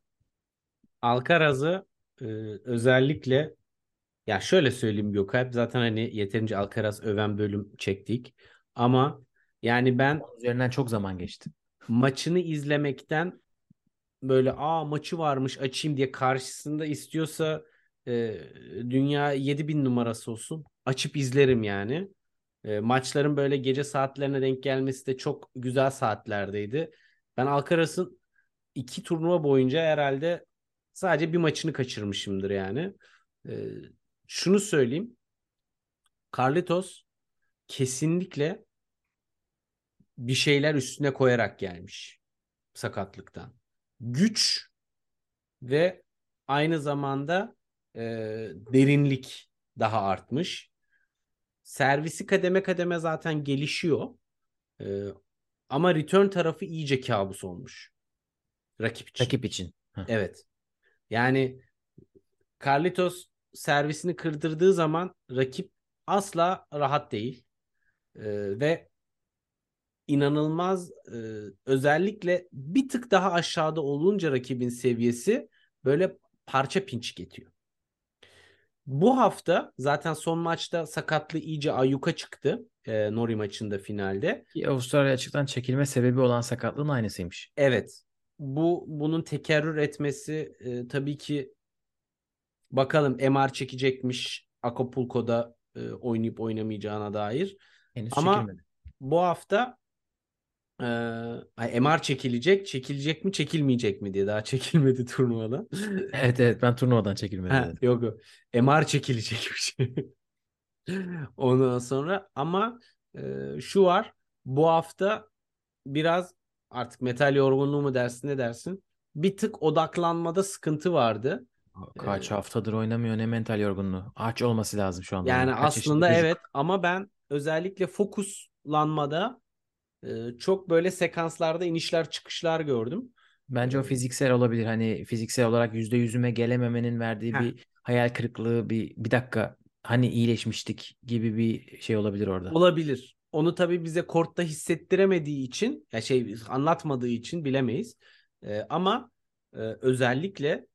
Alcaraz'ı e, özellikle ya şöyle söyleyeyim Gökalp zaten hani yeterince Alcaraz öven bölüm çektik ama yani ben Onun üzerinden çok zaman geçti. Maçını izlemekten böyle aa maçı varmış açayım diye karşısında istiyorsa e, dünya 7000 numarası olsun. Açıp izlerim yani. E, maçların böyle gece saatlerine denk gelmesi de çok güzel saatlerdeydi. Ben Alcaraz'ın iki turnuva boyunca herhalde sadece bir maçını kaçırmışımdır yani. E, şunu söyleyeyim. Carlitos kesinlikle bir şeyler üstüne koyarak gelmiş sakatlıktan. Güç ve aynı zamanda e, derinlik daha artmış. Servisi kademe kademe zaten gelişiyor. E, ama return tarafı iyice kabus olmuş. Rakip için. Rakip için. Heh. Evet. Yani Carlitos servisini kırdırdığı zaman rakip asla rahat değil. Ee, ve inanılmaz e, özellikle bir tık daha aşağıda olunca rakibin seviyesi böyle parça pinç getiriyor. Bu hafta zaten son maçta sakatlığı iyice ayyuka çıktı. E, Nori maçında finalde. Ki Avustralya açıktan çekilme sebebi olan sakatlığın aynısıymış. Evet. Bu bunun tekerrür etmesi e, tabii ki bakalım MR çekecekmiş Acapulco'da e, oynayıp oynamayacağına dair. Henüz Ama- çekilmedi. Bu hafta e, MR çekilecek. Çekilecek mi çekilmeyecek mi diye daha çekilmedi turnuvada. Evet evet ben turnuvadan çekilmedi Ha, dedim. yok yok. MR çekilecekmiş. Ondan sonra ama e, şu var. Bu hafta biraz artık metal yorgunluğu mu dersin ne dersin? Bir tık odaklanmada sıkıntı vardı. Kaç Ee, haftadır oynamıyor ne mental yorgunluğu. Aç olması lazım şu anda. Yani. Kaç aslında evet ama ben özellikle fokuslanmada çok böyle sekanslarda inişler çıkışlar gördüm. Bence o fiziksel olabilir. Hani fiziksel olarak yüzde yüzüme gelememenin verdiği Heh. bir hayal kırıklığı, bir bir dakika hani iyileşmiştik gibi bir şey olabilir orada. Olabilir. Onu tabii bize kortta hissettiremediği için ya şey anlatmadığı için bilemeyiz. Ee, ama e, özellikle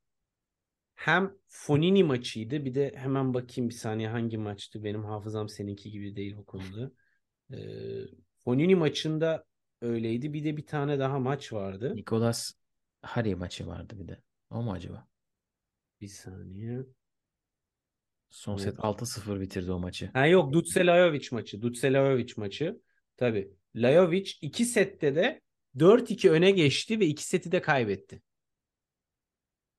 hem Fonini maçıydı bir de hemen bakayım bir saniye hangi maçtı benim hafızam seninki gibi değil o konuda. Ee, Fonini maçında öyleydi bir de bir tane daha maç vardı. Nicolas Hari maçı vardı bir de. O mu acaba? Bir saniye. Son Evet. set 6-0 bitirdi o maçı. Ha yok Dutse Lajovic maçı. Dutse Lajovic maçı. Tabii. Lajovic iki sette de 4-2 öne geçti ve iki seti de kaybetti.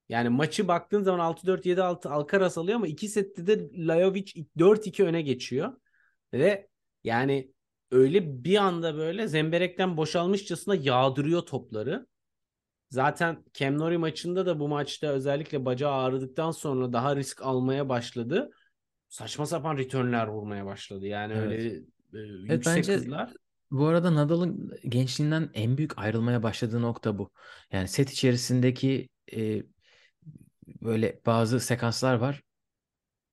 Yani maçı baktığın zaman 6-4 7-6 Alcaraz alıyor ama iki sette de Lajovic 4-2 öne geçiyor. Ve yani öyle bir anda böyle zemberekten boşalmışçasına yağdırıyor topları. Zaten Cam Nori maçında da bu maçta özellikle bacağı ağrıdıktan sonra daha risk almaya başladı. Saçma sapan returnler vurmaya başladı. Yani Evet. öyle e, yüksek bence- hızlar. Bu arada Nadal'ın gençliğinden en büyük ayrılmaya başladığı nokta bu. Yani set içerisindeki e, böyle bazı sekanslar var.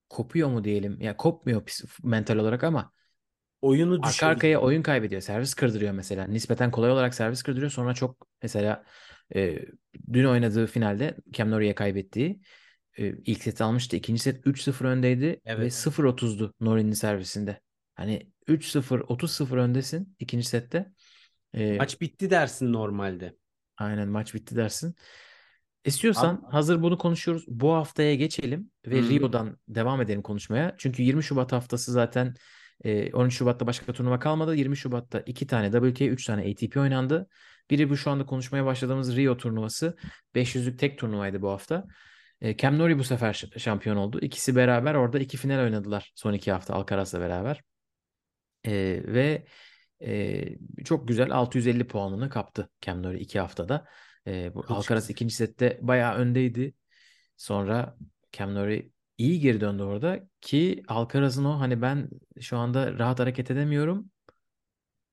Kopuyor mu diyelim? Ya kopmuyor pis- mental olarak ama Oyunu arka düşürüyor. arkaya oyun kaybediyor. Servis kırdırıyor mesela. Nispeten kolay olarak servis kırdırıyor. Sonra çok mesela e, dün oynadığı finalde Cam Norrie'ye kaybettiği e, ilk seti almıştı. İkinci set 3-0 öndeydi ve Evet. 0-30'du Norrie'nin servisinde. Hani 3-0, 30-0 öndesin ikinci sette. E, Maç bitti dersin normalde. Aynen maç bitti dersin. İstiyorsan Abi- hazır bunu konuşuyoruz. Bu haftaya geçelim ve Hı. Rio'dan devam edelim konuşmaya. Çünkü 20 Şubat haftası zaten e, 13 Şubat'ta başka turnuva kalmadı. 20 Şubat'ta 2 tane WTA, 3 tane ATP oynandı. Biri bu şu anda konuşmaya başladığımız Rio turnuvası. 500'lük tek turnuvaydı bu hafta. E, Cam Norrie bu sefer şampiyon oldu. İkisi beraber orada iki final oynadılar son iki hafta Alcaraz'la beraber. E, ve e, çok güzel 650 puanını kaptı Cam Norrie iki haftada. E, bu Alcaraz ikinci sette bayağı öndeydi. Sonra Cam Norrie iyi geri döndü orada ki Alcaraz'ın o hani ben şu anda rahat hareket edemiyorum.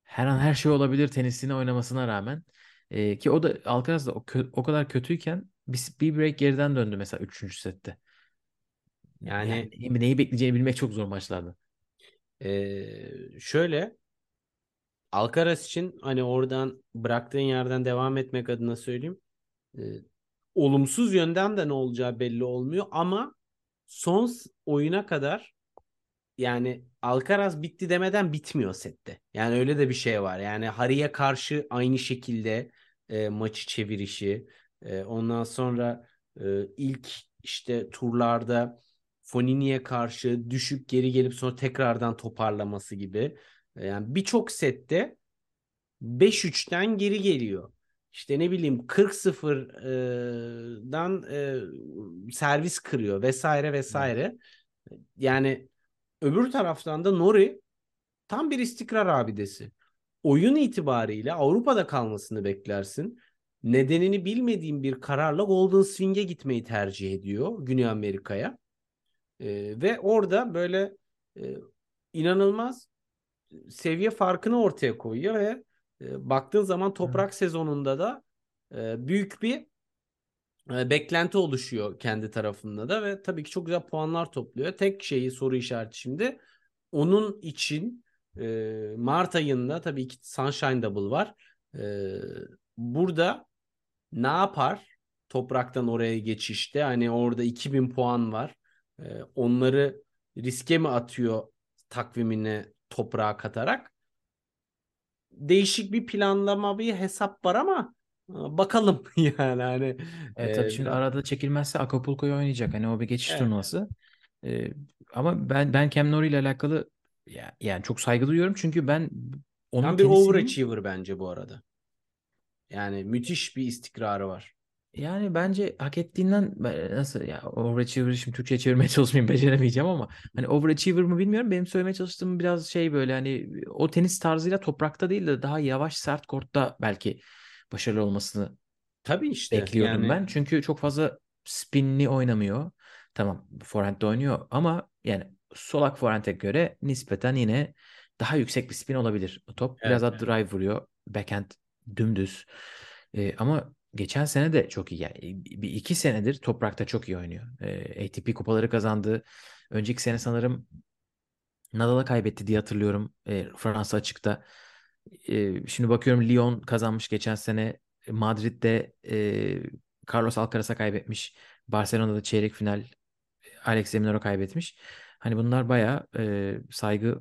Her an her şey olabilir tenisini oynamasına rağmen. E, ki o da Alcaraz da o, kö- o kadar kötüyken bir, bir break geriden döndü mesela 3. sette. Yani- Yani neyi, bekleyeceğini bilmek çok zor maçlarda. Ee, şöyle Alcaraz için hani oradan bıraktığın yerden devam etmek adına söyleyeyim. Ee, olumsuz yönden de ne olacağı belli olmuyor ama son oyuna kadar yani Alcaraz bitti demeden bitmiyor sette. Yani öyle de bir şey var. Yani Hari'ye karşı aynı şekilde e, maçı çevirişi. E, ondan sonra e, ilk işte turlarda Fonini'ye karşı düşüp geri gelip sonra tekrardan toparlaması gibi. E, yani birçok sette 5-3'ten geri geliyor. İşte ne bileyim 40-0'dan e, servis kırıyor vesaire vesaire. Yani öbür taraftan da Nori tam bir istikrar abidesi. Oyun itibariyle Avrupa'da kalmasını beklersin. Nedenini bilmediğim bir kararla Golden Swing'e gitmeyi tercih ediyor Güney Amerika'ya. E, ve orada böyle e, inanılmaz seviye farkını ortaya koyuyor ve e, baktığın zaman toprak sezonunda da e, büyük bir e, beklenti oluşuyor kendi tarafında da ve tabii ki çok güzel puanlar topluyor. Tek şeyi soru işareti şimdi onun için e, Mart ayında tabii ki Sunshine Double var. E, burada ne yapar? Topraktan oraya geçişte hani orada 2000 puan var. E, onları riske mi atıyor takvimine toprağa katarak? Değişik bir planlama bir hesap var ama e, bakalım yani hani Evet e, tabii şimdi biraz- arada çekilmezse Acapulco'yu oynayacak. Hani o bir geçiş Evet. turnuvası. Ee, ama ben ben Cam Nori ile alakalı ya, yani çok saygı duyuyorum çünkü ben onun Tam bir tenisinin overachiever bence bu arada. Yani müthiş bir istikrarı var. Yani bence hak ettiğinden nasıl ya overachiever şimdi Türkçe'ye çevirmeye çalışmayayım beceremeyeceğim ama hani overachiever mı bilmiyorum. Benim söylemeye çalıştığım biraz şey böyle hani o tenis tarzıyla toprakta değil de daha yavaş sert kortta belki başarılı olmasını Tabii işte bekliyordum yani ben. Çünkü çok fazla spinli oynamıyor. Tamam forehand'de oynuyor ama yani solak forehand'e göre nispeten yine daha yüksek bir spin olabilir. O top biraz Evet, daha drive vuruyor. Backhand dümdüz. Ee, ama geçen sene de çok iyi. Yani bir iki senedir toprakta çok iyi oynuyor. Ee, ATP kupaları kazandı. Önceki sene sanırım Nadal'a kaybetti diye hatırlıyorum. Ee, Fransa açıkta. Ee, şimdi bakıyorum Lyon kazanmış geçen sene. Madrid'de e, Carlos Alcaraz'a kaybetmiş. Barcelona'da çeyrek final Alex de Minaur'a kaybetmiş. Hani bunlar bayağı e, saygı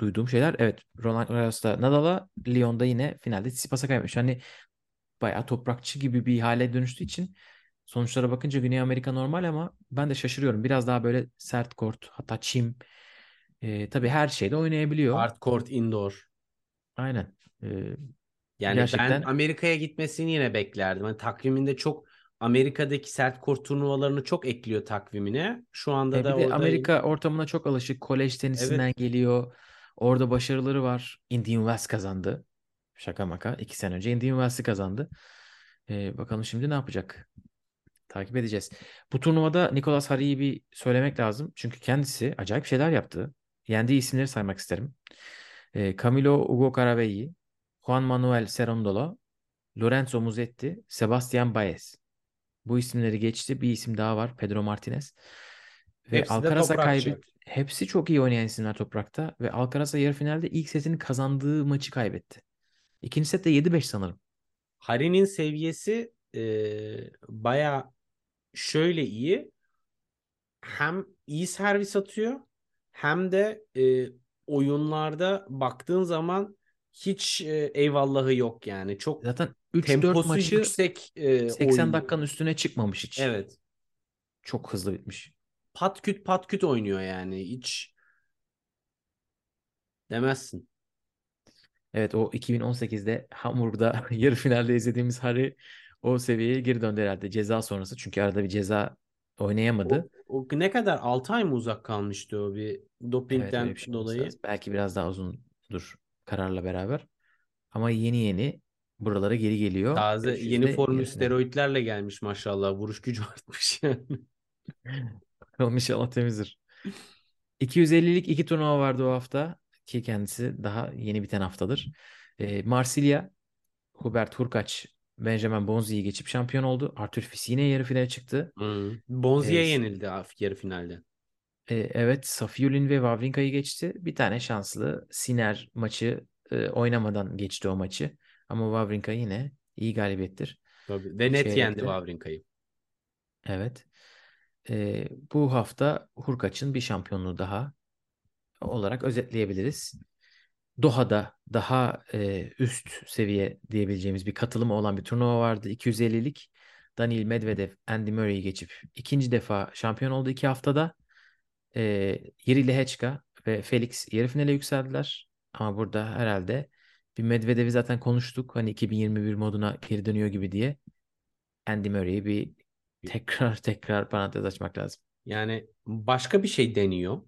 duyduğum şeyler. Evet Roland Garros'ta Nadal'a, Lyon'da yine finalde Tsitsipas'a kaybetmiş. Hani bayağı toprakçı gibi bir hale dönüştüğü için sonuçlara bakınca Güney Amerika normal ama ben de şaşırıyorum. Biraz daha böyle sert kort hatta çim e, tabii her şeyde oynayabiliyor. hard court indoor. Aynen. E, Yani Gerçekten. ben Amerika'ya gitmesini yine beklerdim. Hani takviminde çok Amerika'daki sert kort turnuvalarını çok ekliyor takvimine. Şu anda E, da orada Amerika ortamına çok alışık. Kolej tenisinden geliyor. Orada başarıları var. Indian Wells kazandı. Şaka maka. iki sene önce Indian Wells'i kazandı. E, bakalım şimdi ne yapacak? Takip edeceğiz. Bu turnuvada Nicolas Hari'yi bir söylemek lazım. Çünkü kendisi acayip şeyler yaptı. Yendiği isimleri saymak isterim. E, Camilo Ugo Caravelli, Juan Manuel Cerundolo, Lorenzo Musetti, Sebastian Baez. Bu isimleri geçti. Bir isim daha var. Pedro Martinez. Ve Hepsi Alcaraz'a kaybet. Hepsi çok iyi oynayan isimler toprakta. Ve Alcaraz'a yarı finalde ilk setini kazandığı maçı kaybetti. İkinci sette 7-5 sanırım. Hari'nin seviyesi e, baya şöyle iyi. Hem iyi servis atıyor hem de e, oyunlarda baktığın zaman hiç e, eyvallahı yok yani. Çok Zaten 3-4 temposu maçı yüksek e, 80 oynuyor. dakikanın üstüne çıkmamış hiç. Evet. Çok hızlı bitmiş. Pat küt pat küt oynuyor yani. Hiç demezsin. Evet o 2018'de Hamburg'da yarı finalde izlediğimiz Harry o seviyeye geri döndü herhalde ceza sonrası. Çünkü arada bir ceza oynayamadı. O, o ne kadar 6 ay mı uzak kalmıştı o bir Evet dopingden bir şey dolayı? lazım. Belki biraz daha uzundur kararla beraber. Ama yeni yeni buralara geri geliyor. Taze yeni formül steroidlerle gelmiş maşallah. Vuruş gücü artmış yani. Bakalım inşallah temizdir. 250'lik iki turnuva vardı o hafta ki kendisi daha yeni biten haftadır. Ee, Marsilya, Hubert Hurkaç, Benjamin Bonzi'yi geçip şampiyon oldu. Arthur Fils yine yarı finale çıktı. Hı. Bonzi'ye Evet. yenildi yarı finalde. Ee, evet, Safiullin ve Wawrinka'yı geçti. Bir tane şanslı Sinner maçı e, oynamadan geçti o maçı. Ama Wawrinka yine iyi galibiyettir. Tabii. Ve net Çeyrekte. yendi Wawrinka'yı. Evet. Ee, bu hafta Hurkaç'ın bir şampiyonluğu daha olarak özetleyebiliriz. Doha'da daha e, üst seviye diyebileceğimiz bir katılımı olan bir turnuva vardı. 250'lik Daniil Medvedev, Andy Murray'i geçip ikinci defa şampiyon oldu iki haftada. E, Yuri Lehechka ve Felix yarı finale yükseldiler. Ama burada herhalde bir Medvedev'i zaten konuştuk. Hani 2021 moduna geri dönüyor gibi diye. Andy Murray'i bir tekrar tekrar parantez açmak lazım. Yani başka bir şey deniyor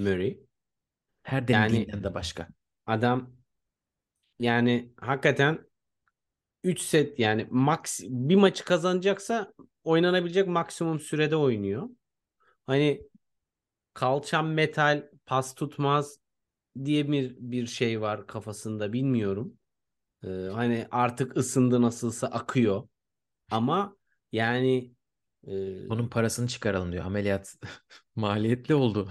Murray. Her Yani- denediğinden de başka. Adam yani hakikaten 3 set yani max bir maçı kazanacaksa oynanabilecek maksimum sürede oynuyor. Hani kalçam metal pas tutmaz diye bir bir şey var kafasında bilmiyorum. Ee, hani artık ısındı nasılsa akıyor. Ama yani e, Bunun parasını çıkaralım diyor. Ameliyat maliyetli oldu.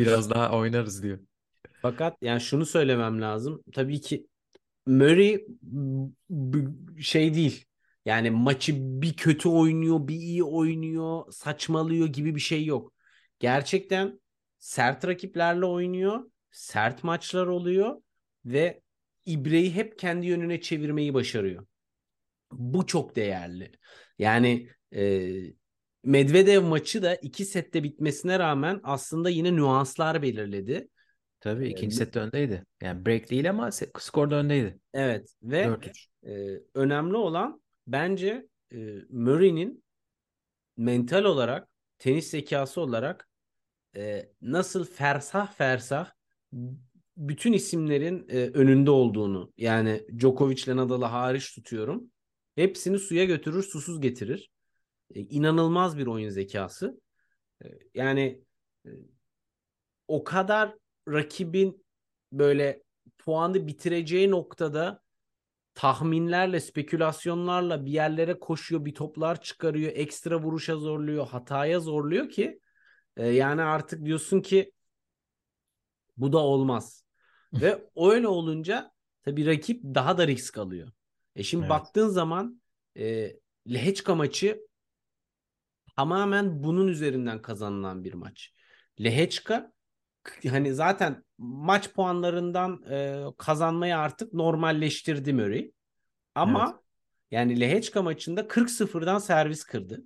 Biraz daha oynarız diyor. fakat yani şunu söylemem lazım. Tabii ki Murray şey değil. Yani maçı bir kötü oynuyor, bir iyi oynuyor, saçmalıyor gibi bir şey yok. Gerçekten sert rakiplerle oynuyor, sert maçlar oluyor ve ibreyi hep kendi yönüne çevirmeyi başarıyor. Bu çok değerli. Yani e, Medvedev maçı da iki sette bitmesine rağmen aslında yine nüanslar belirledi. Tabii Ee, ikinci ne- sette öndeydi. Yani break değil ama skorda öndeydi. Evet ve 4-3. e, önemli olan bence e, Murray'nin mental olarak, tenis zekası olarak e, nasıl fersah fersah bütün isimlerin e, önünde olduğunu yani Djokovic'le Nadal'ı hariç tutuyorum. Hepsini suya götürür, susuz getirir. E, inanılmaz bir oyun zekası. E, yani e, o kadar rakibin böyle puanı bitireceği noktada tahminlerle, spekülasyonlarla bir yerlere koşuyor, bir toplar çıkarıyor, ekstra vuruşa zorluyor, hataya zorluyor ki e, yani artık diyorsun ki bu da olmaz. Ve öyle olunca tabii rakip daha da risk alıyor. E şimdi Evet. baktığın zaman e, Lehečka maçı tamamen bunun üzerinden kazanılan bir maç. Lehečka hani zaten maç puanlarından e, kazanmayı artık normalleştirdi Murray. Ama yani Lehečka maçında 40-0'dan servis kırdı.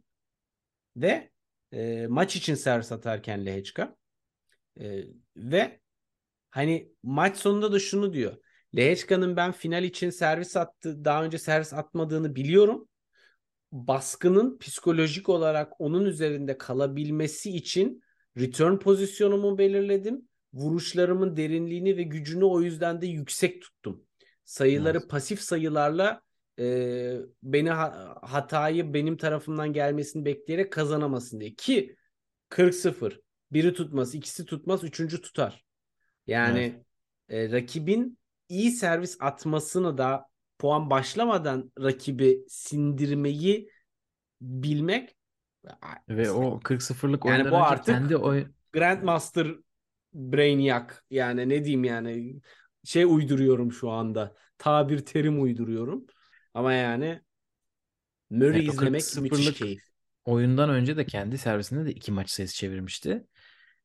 Ve e, maç için servis atarken Lehečka e, ve hani maç sonunda da şunu diyor. Lehečka'nın ben final için servis attı, daha önce servis atmadığını biliyorum. Baskının psikolojik olarak onun üzerinde kalabilmesi için return pozisyonumu belirledim. Vuruşlarımın derinliğini ve gücünü o yüzden de yüksek tuttum. Sayıları Evet. pasif sayılarla e, beni ha- hatayı benim tarafımdan gelmesini bekleyerek kazanamasın diye. Ki 40-0 biri tutmaz, ikisi tutmaz, üçüncü tutar. Yani e, rakibin iyi servis atmasını da puan başlamadan rakibi sindirmeyi bilmek Ve o 40-0'lık Yani bu artık- kendi oyun Grandmaster Brainiac yani ne diyeyim yani şey uyduruyorum şu anda. Tabir terim uyduruyorum. Ama yani Murray Evet, izlemek 40-0'lık müthiş keyif. oyundan önce de kendi servisinde de iki maç sayısı çevirmişti.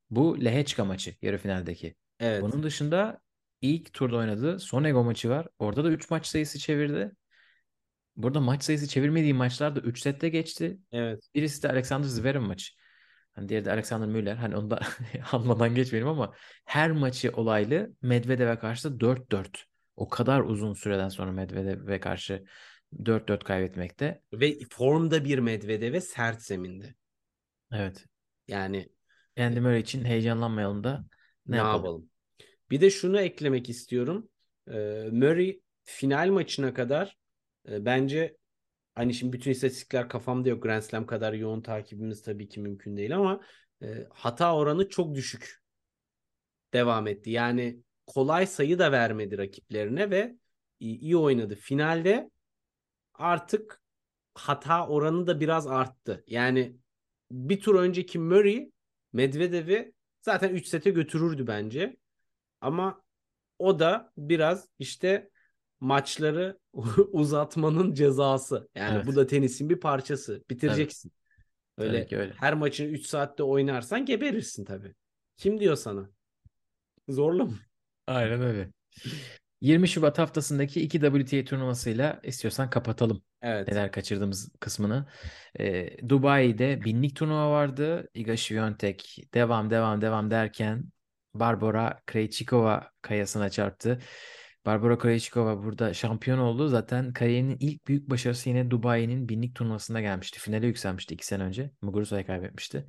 Bu Lehečka maçı yarı finaldeki. Evet. Bunun dışında ilk turda oynadığı Sonego maçı var. Orada da 3 maç sayısı çevirdi. Burada maç sayısı çevirmediği maçlarda 3 sette geçti. Evet. Birisi de Alexander Zverev maçı. Hani diğeri de Alexander Müller. Hani onu da almadan geçmeyelim ama her maçı olaylı Medvedev'e karşı da 4-4. O kadar uzun süreden sonra Medvedev'e karşı 4-4 kaybetmekte. Ve formda bir Medvedev ve sert zeminde. Evet. Yani Andy Murray için heyecanlanmayalım da ne, ne yapalım? yapalım? Bir de şunu eklemek istiyorum. Ee, Murray final maçına kadar e, bence hani şimdi bütün istatistikler kafamda yok. Grand Slam kadar yoğun takibimiz tabii ki mümkün değil ama e, hata oranı çok düşük devam etti. Yani kolay sayı da vermedi rakiplerine ve iyi, oynadı. Finalde artık hata oranı da biraz arttı. Yani bir tur önceki Murray Medvedev'i zaten 3 sete götürürdü bence. Ama o da biraz işte maçları uzatmanın cezası. Yani Evet. bu da tenisin bir parçası. Bitireceksin. Öyle, Tabii öyle. her maçını 3 saatte oynarsan geberirsin tabii. Kim diyor sana? Zorla mı? Aynen öyle. 20 Şubat haftasındaki iki WTA turnuvasıyla istiyorsan kapatalım. Evet. Neler kaçırdığımız kısmını. Ee, Dubai'de binlik turnuva vardı. Iga Świątek devam devam devam derken Barbora Krejcikova kayasına çarptı. Barbora Krejcikova burada şampiyon oldu. Zaten kariyerinin ilk büyük başarısı yine Dubai'nin binlik turnuvasında gelmişti. Finale yükselmişti iki sene önce. Muguruza'ya kaybetmişti.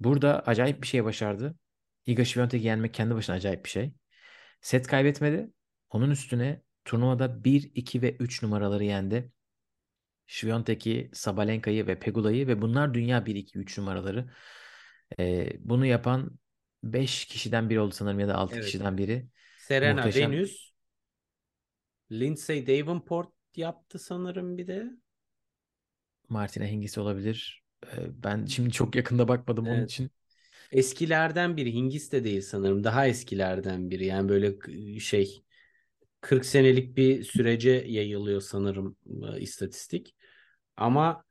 Burada acayip bir şey başardı. Iga Świątek'i yenmek kendi başına acayip bir şey. Set kaybetmedi. Onun üstüne turnuvada 1, 2 ve 3 numaraları yendi. Świątek'i, Sabalenka'yı ve Pegula'yı ve bunlar dünya 1, 2, 3 numaraları. Ee, bunu yapan 5 kişiden biri oldu sanırım ya da 6 Evet. kişiden biri. Serena, Muhteşem. Venus, Lindsay Davenport yaptı sanırım bir de. Martina Hingis olabilir. Ee, Ben şimdi çok yakında bakmadım onun Evet. için. Eskilerden biri. Hingis de değil sanırım. Daha eskilerden biri. Yani böyle k- şey 40 senelik bir sürece yayılıyor sanırım e, istatistik. Ama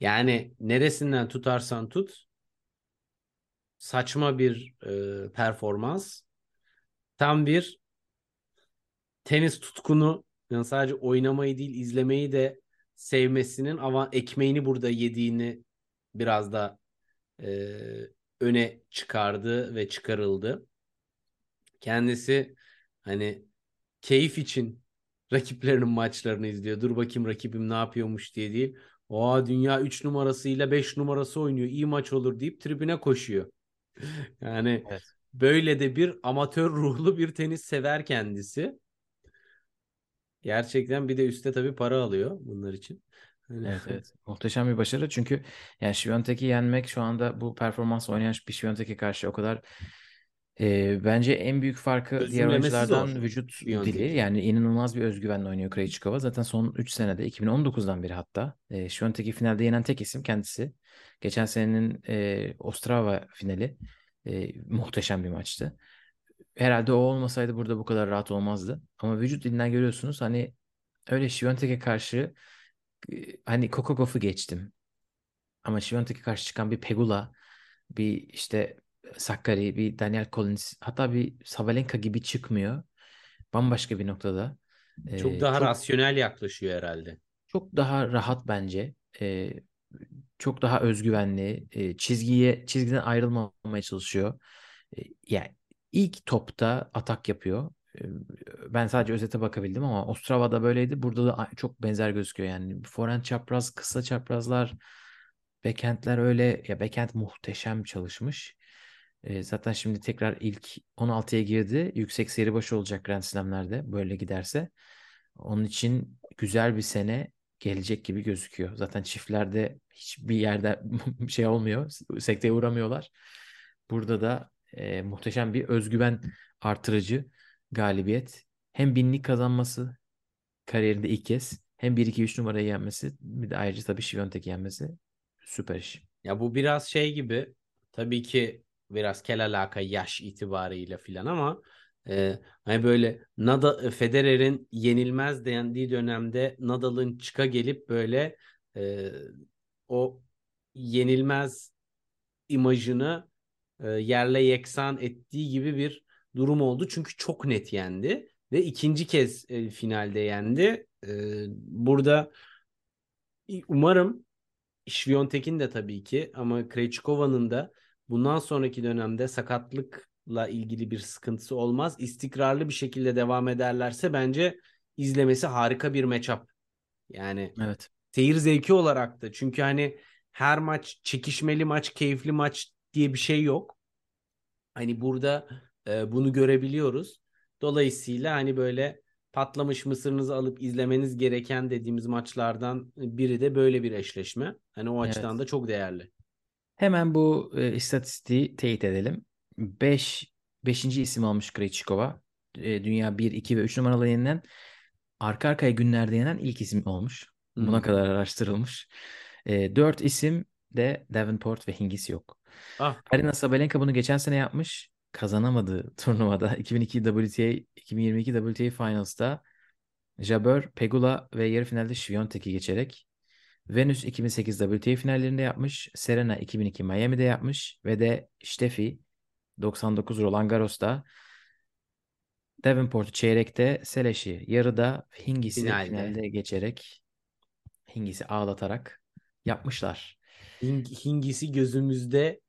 yani neresinden tutarsan tut saçma bir e, performans. Tam bir tenis tutkunu yani sadece oynamayı değil izlemeyi de sevmesinin ama ekmeğini burada yediğini biraz da e, öne çıkardı ve çıkarıldı. Kendisi hani keyif için rakiplerinin maçlarını izliyor. Dur bakayım rakibim ne yapıyormuş diye değil. Oha dünya 3 numarasıyla 5 numarası oynuyor. İyi maç olur deyip tribüne koşuyor. Yani Evet. böyle de bir amatör ruhlu bir tenis sever kendisi. Gerçekten bir de üstte tabii para alıyor bunlar için. Hani- Evet evet. Muhteşem bir başarı. Çünkü yani Świątek'i yenmek şu anda bu performans oynayan bir Świątek'e karşı o kadar e, bence en büyük farkı diğer oyunculardan zor vücut Świątek'in. dili. Yani inanılmaz bir özgüvenle oynuyor Krejcikova. Zaten son 3 senede 2019'dan beri hatta e, Świątek'i finalde yenen tek isim kendisi. Geçen senenin e, Ostrava finali e, muhteşem bir maçtı. Herhalde o olmasaydı burada bu kadar rahat olmazdı. Ama vücut dilinden görüyorsunuz hani öyle Świątek'e karşı e, hani Coco Gauff'u geçtim. Ama Świątek'e karşı çıkan bir Pegula, bir işte Sakkari, bir Daniel Collins, hatta bir Sabalenka gibi çıkmıyor. Bambaşka bir noktada. Çok Ee, daha çok rasyonel yaklaşıyor herhalde. çok daha rahat bence. Ee, çok daha özgüvenli. Çizgiye çizgiden ayrılmamaya çalışıyor. Yani ilk topta atak yapıyor. Ben sadece özete bakabildim ama Ostrava'da böyleydi. Burada da çok benzer gözüküyor yani. Forehand çapraz, kısa çaprazlar, backhandler öyle. Ya backhand muhteşem çalışmış. Zaten şimdi tekrar ilk 16'ya girdi. Yüksek seri başı olacak Grand Slam'lerde böyle giderse. Onun için güzel bir sene gelecek gibi gözüküyor. Zaten çiftlerde hiçbir yerde şey olmuyor. Sekteye uğramıyorlar. Burada da e, muhteşem bir özgüven artırıcı galibiyet. Hem binlik kazanması kariyerinde ilk kez hem 1-2-3 numarayı yenmesi bir de ayrıca tabii Świątek yenmesi süper iş. Ya bu biraz şey gibi tabii ki biraz kel alaka yaş itibarıyla filan ama e, hani böyle Nadal Federer'in yenilmez dendiği dönemde Nadal'ın çıka gelip böyle e, o yenilmez imajını e, yerle yeksan ettiği gibi bir durum oldu. Çünkü çok net yendi ve ikinci kez e, finalde yendi. E, burada umarım Świątek'in de tabii ki ama Krejcikova'nın da bundan sonraki dönemde sakatlıkla ilgili bir sıkıntısı olmaz. İstikrarlı bir şekilde devam ederlerse bence izlemesi harika bir matchup. Yani Evet. seyir zevki olarak da çünkü hani her maç çekişmeli maç, keyifli maç diye bir şey yok. Hani burada e, bunu görebiliyoruz. Dolayısıyla hani böyle patlamış mısırınızı alıp izlemeniz gereken dediğimiz maçlardan biri de böyle bir eşleşme. Hani o Evet. açıdan da çok değerli. Hemen bu e, istatistiği teyit edelim. 5 5. isim almış Krejcikova. E, dünya 1, 2 ve 3 numaralı yenilen arka arkaya günlerde yenen ilk isim olmuş. Buna Hmm. kadar araştırılmış. E, 4 isim de Davenport ve Hingis yok. Ah Arina Sabalenka bunu geçen sene yapmış. Kazanamadı turnuvada. 2002 WTA, 2022 WTA Finals'ta Jabeur, Pegula ve yarı finalde Świątek'i geçerek Venus 2008 WTA finallerinde yapmış. Serena 2002 Miami'de yapmış. Ve de Steffi 99 Roland Garros'ta. Davenport'u çeyrekte, Seleş'i yarıda, Hingis'i Finalde. finalde geçerek Hingis'i ağlatarak yapmışlar. Hing- Hingis'i gözümüzde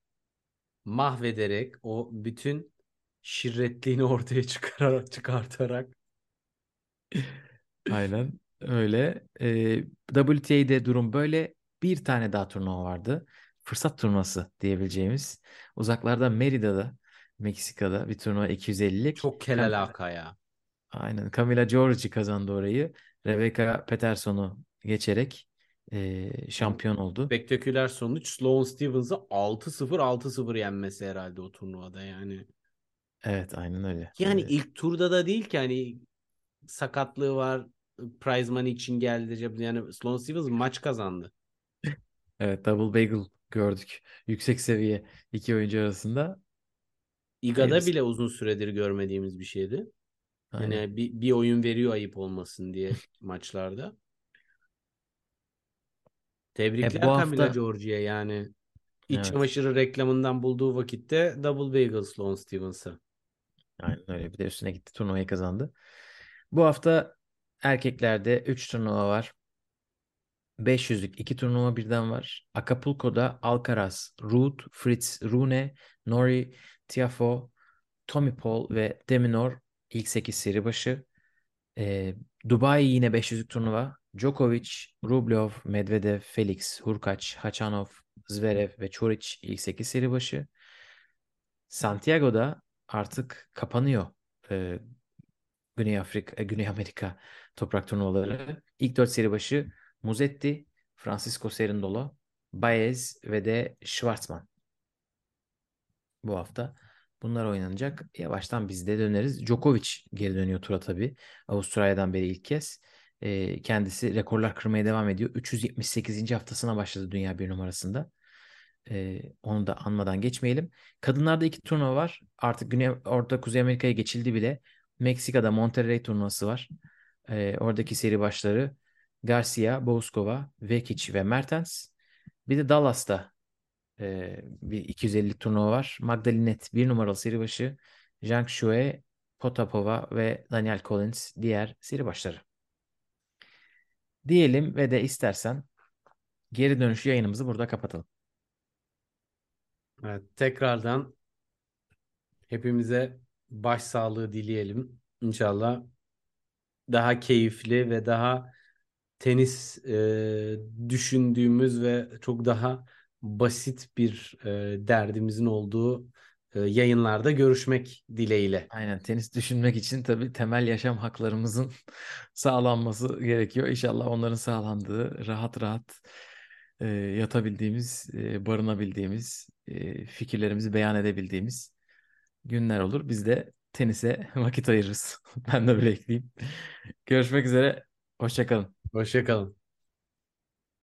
mahvederek o bütün şirretliğini ortaya çıkararak çıkartarak Aynen öyle. Ee, WTA'de durum böyle. Bir tane daha turnuva vardı. Fırsat turnuvası diyebileceğimiz. Uzaklarda Merida'da, Meksika'da bir turnuva 250'lik. çok kel Cam- alaka ya. Aynen. Camila Giorgi kazandı orayı. Rebecca Peterson'u geçerek e, şampiyon oldu. Spektaküler sonuç Sloane Stevens'ı 6-0 6-0 yenmesi herhalde o turnuvada yani. Evet, aynen öyle. Yani Ee, ilk turda da değil ki hani sakatlığı var. Prize money için geldi. Yani Sloane Stevens maç kazandı. Evet double bagel gördük. Yüksek seviye iki oyuncu arasında. Iga'da Hayırlısı. bile uzun süredir görmediğimiz bir şeydi. Aynen. Yani bir, bir oyun veriyor ayıp olmasın diye maçlarda. Tebrikler E, bu Camila hafta- Giorgi'ye yani. İç Evet. çamaşırı reklamından bulduğu vakitte Double Bagel Sloane Stevens'a. Aynen öyle. Bir de üstüne gitti turnuvayı kazandı. Bu hafta erkeklerde 3 turnuva var. 500'lük 2 turnuva birden var. Acapulco'da Alcaraz, Ruud, Fritz, Rune, Nori, Tiafoe, Tommy Paul ve Deminor ilk 8 seri başı. Ee, Dubai yine 500'lük turnuva. Djokovic, Rublev, Medvedev, Felix, Hurkacz, Hachanov, Zverev ve Çoric ilk 8 seri başı. Santiago'da artık kapanıyor e, Güney Afrika, e, Güney Amerika toprak turnuvaları. İlk 4 seri başı Musetti, Francisco Cerundolo, Baez ve de Schwartzman. Bu hafta bunlar oynanacak. Yavaştan biz de döneriz. Djokovic geri dönüyor tura tabii. Avustralya'dan beri ilk kez. E, kendisi rekorlar kırmaya devam ediyor. 378. haftasına başladı dünya bir numarasında. E, onu da anmadan geçmeyelim. Kadınlarda iki turnuva var. Artık Güney, orada Kuzey Amerika'ya geçildi bile. Meksika'da Monterrey turnuvası var. E, oradaki seri başları Garcia, Bouskova, Vekic ve Mertens. Bir de Dallas'ta e, bir 250 turnuva var. Magdalinet bir numaralı seri başı. Zhang Shuai, Potapova ve Daniel Collins diğer seri başları. Diyelim ve de istersen geri dönüş yayınımızı burada kapatalım. Evet, tekrardan hepimize başsağlığı dileyelim. İnşallah daha keyifli ve daha tenis e, düşündüğümüz ve çok daha basit bir e, derdimizin olduğu e, yayınlarda görüşmek dileğiyle. Aynen tenis düşünmek için tabii temel yaşam haklarımızın sağlanması gerekiyor. İnşallah onların sağlandığı rahat rahat e, yatabildiğimiz, e, barınabildiğimiz, e, fikirlerimizi beyan edebildiğimiz günler olur. Biz de tenise vakit ayırırız. Ben de böyle ekleyeyim. Görüşmek üzere. Hoşça kalın. Hoşçakalın.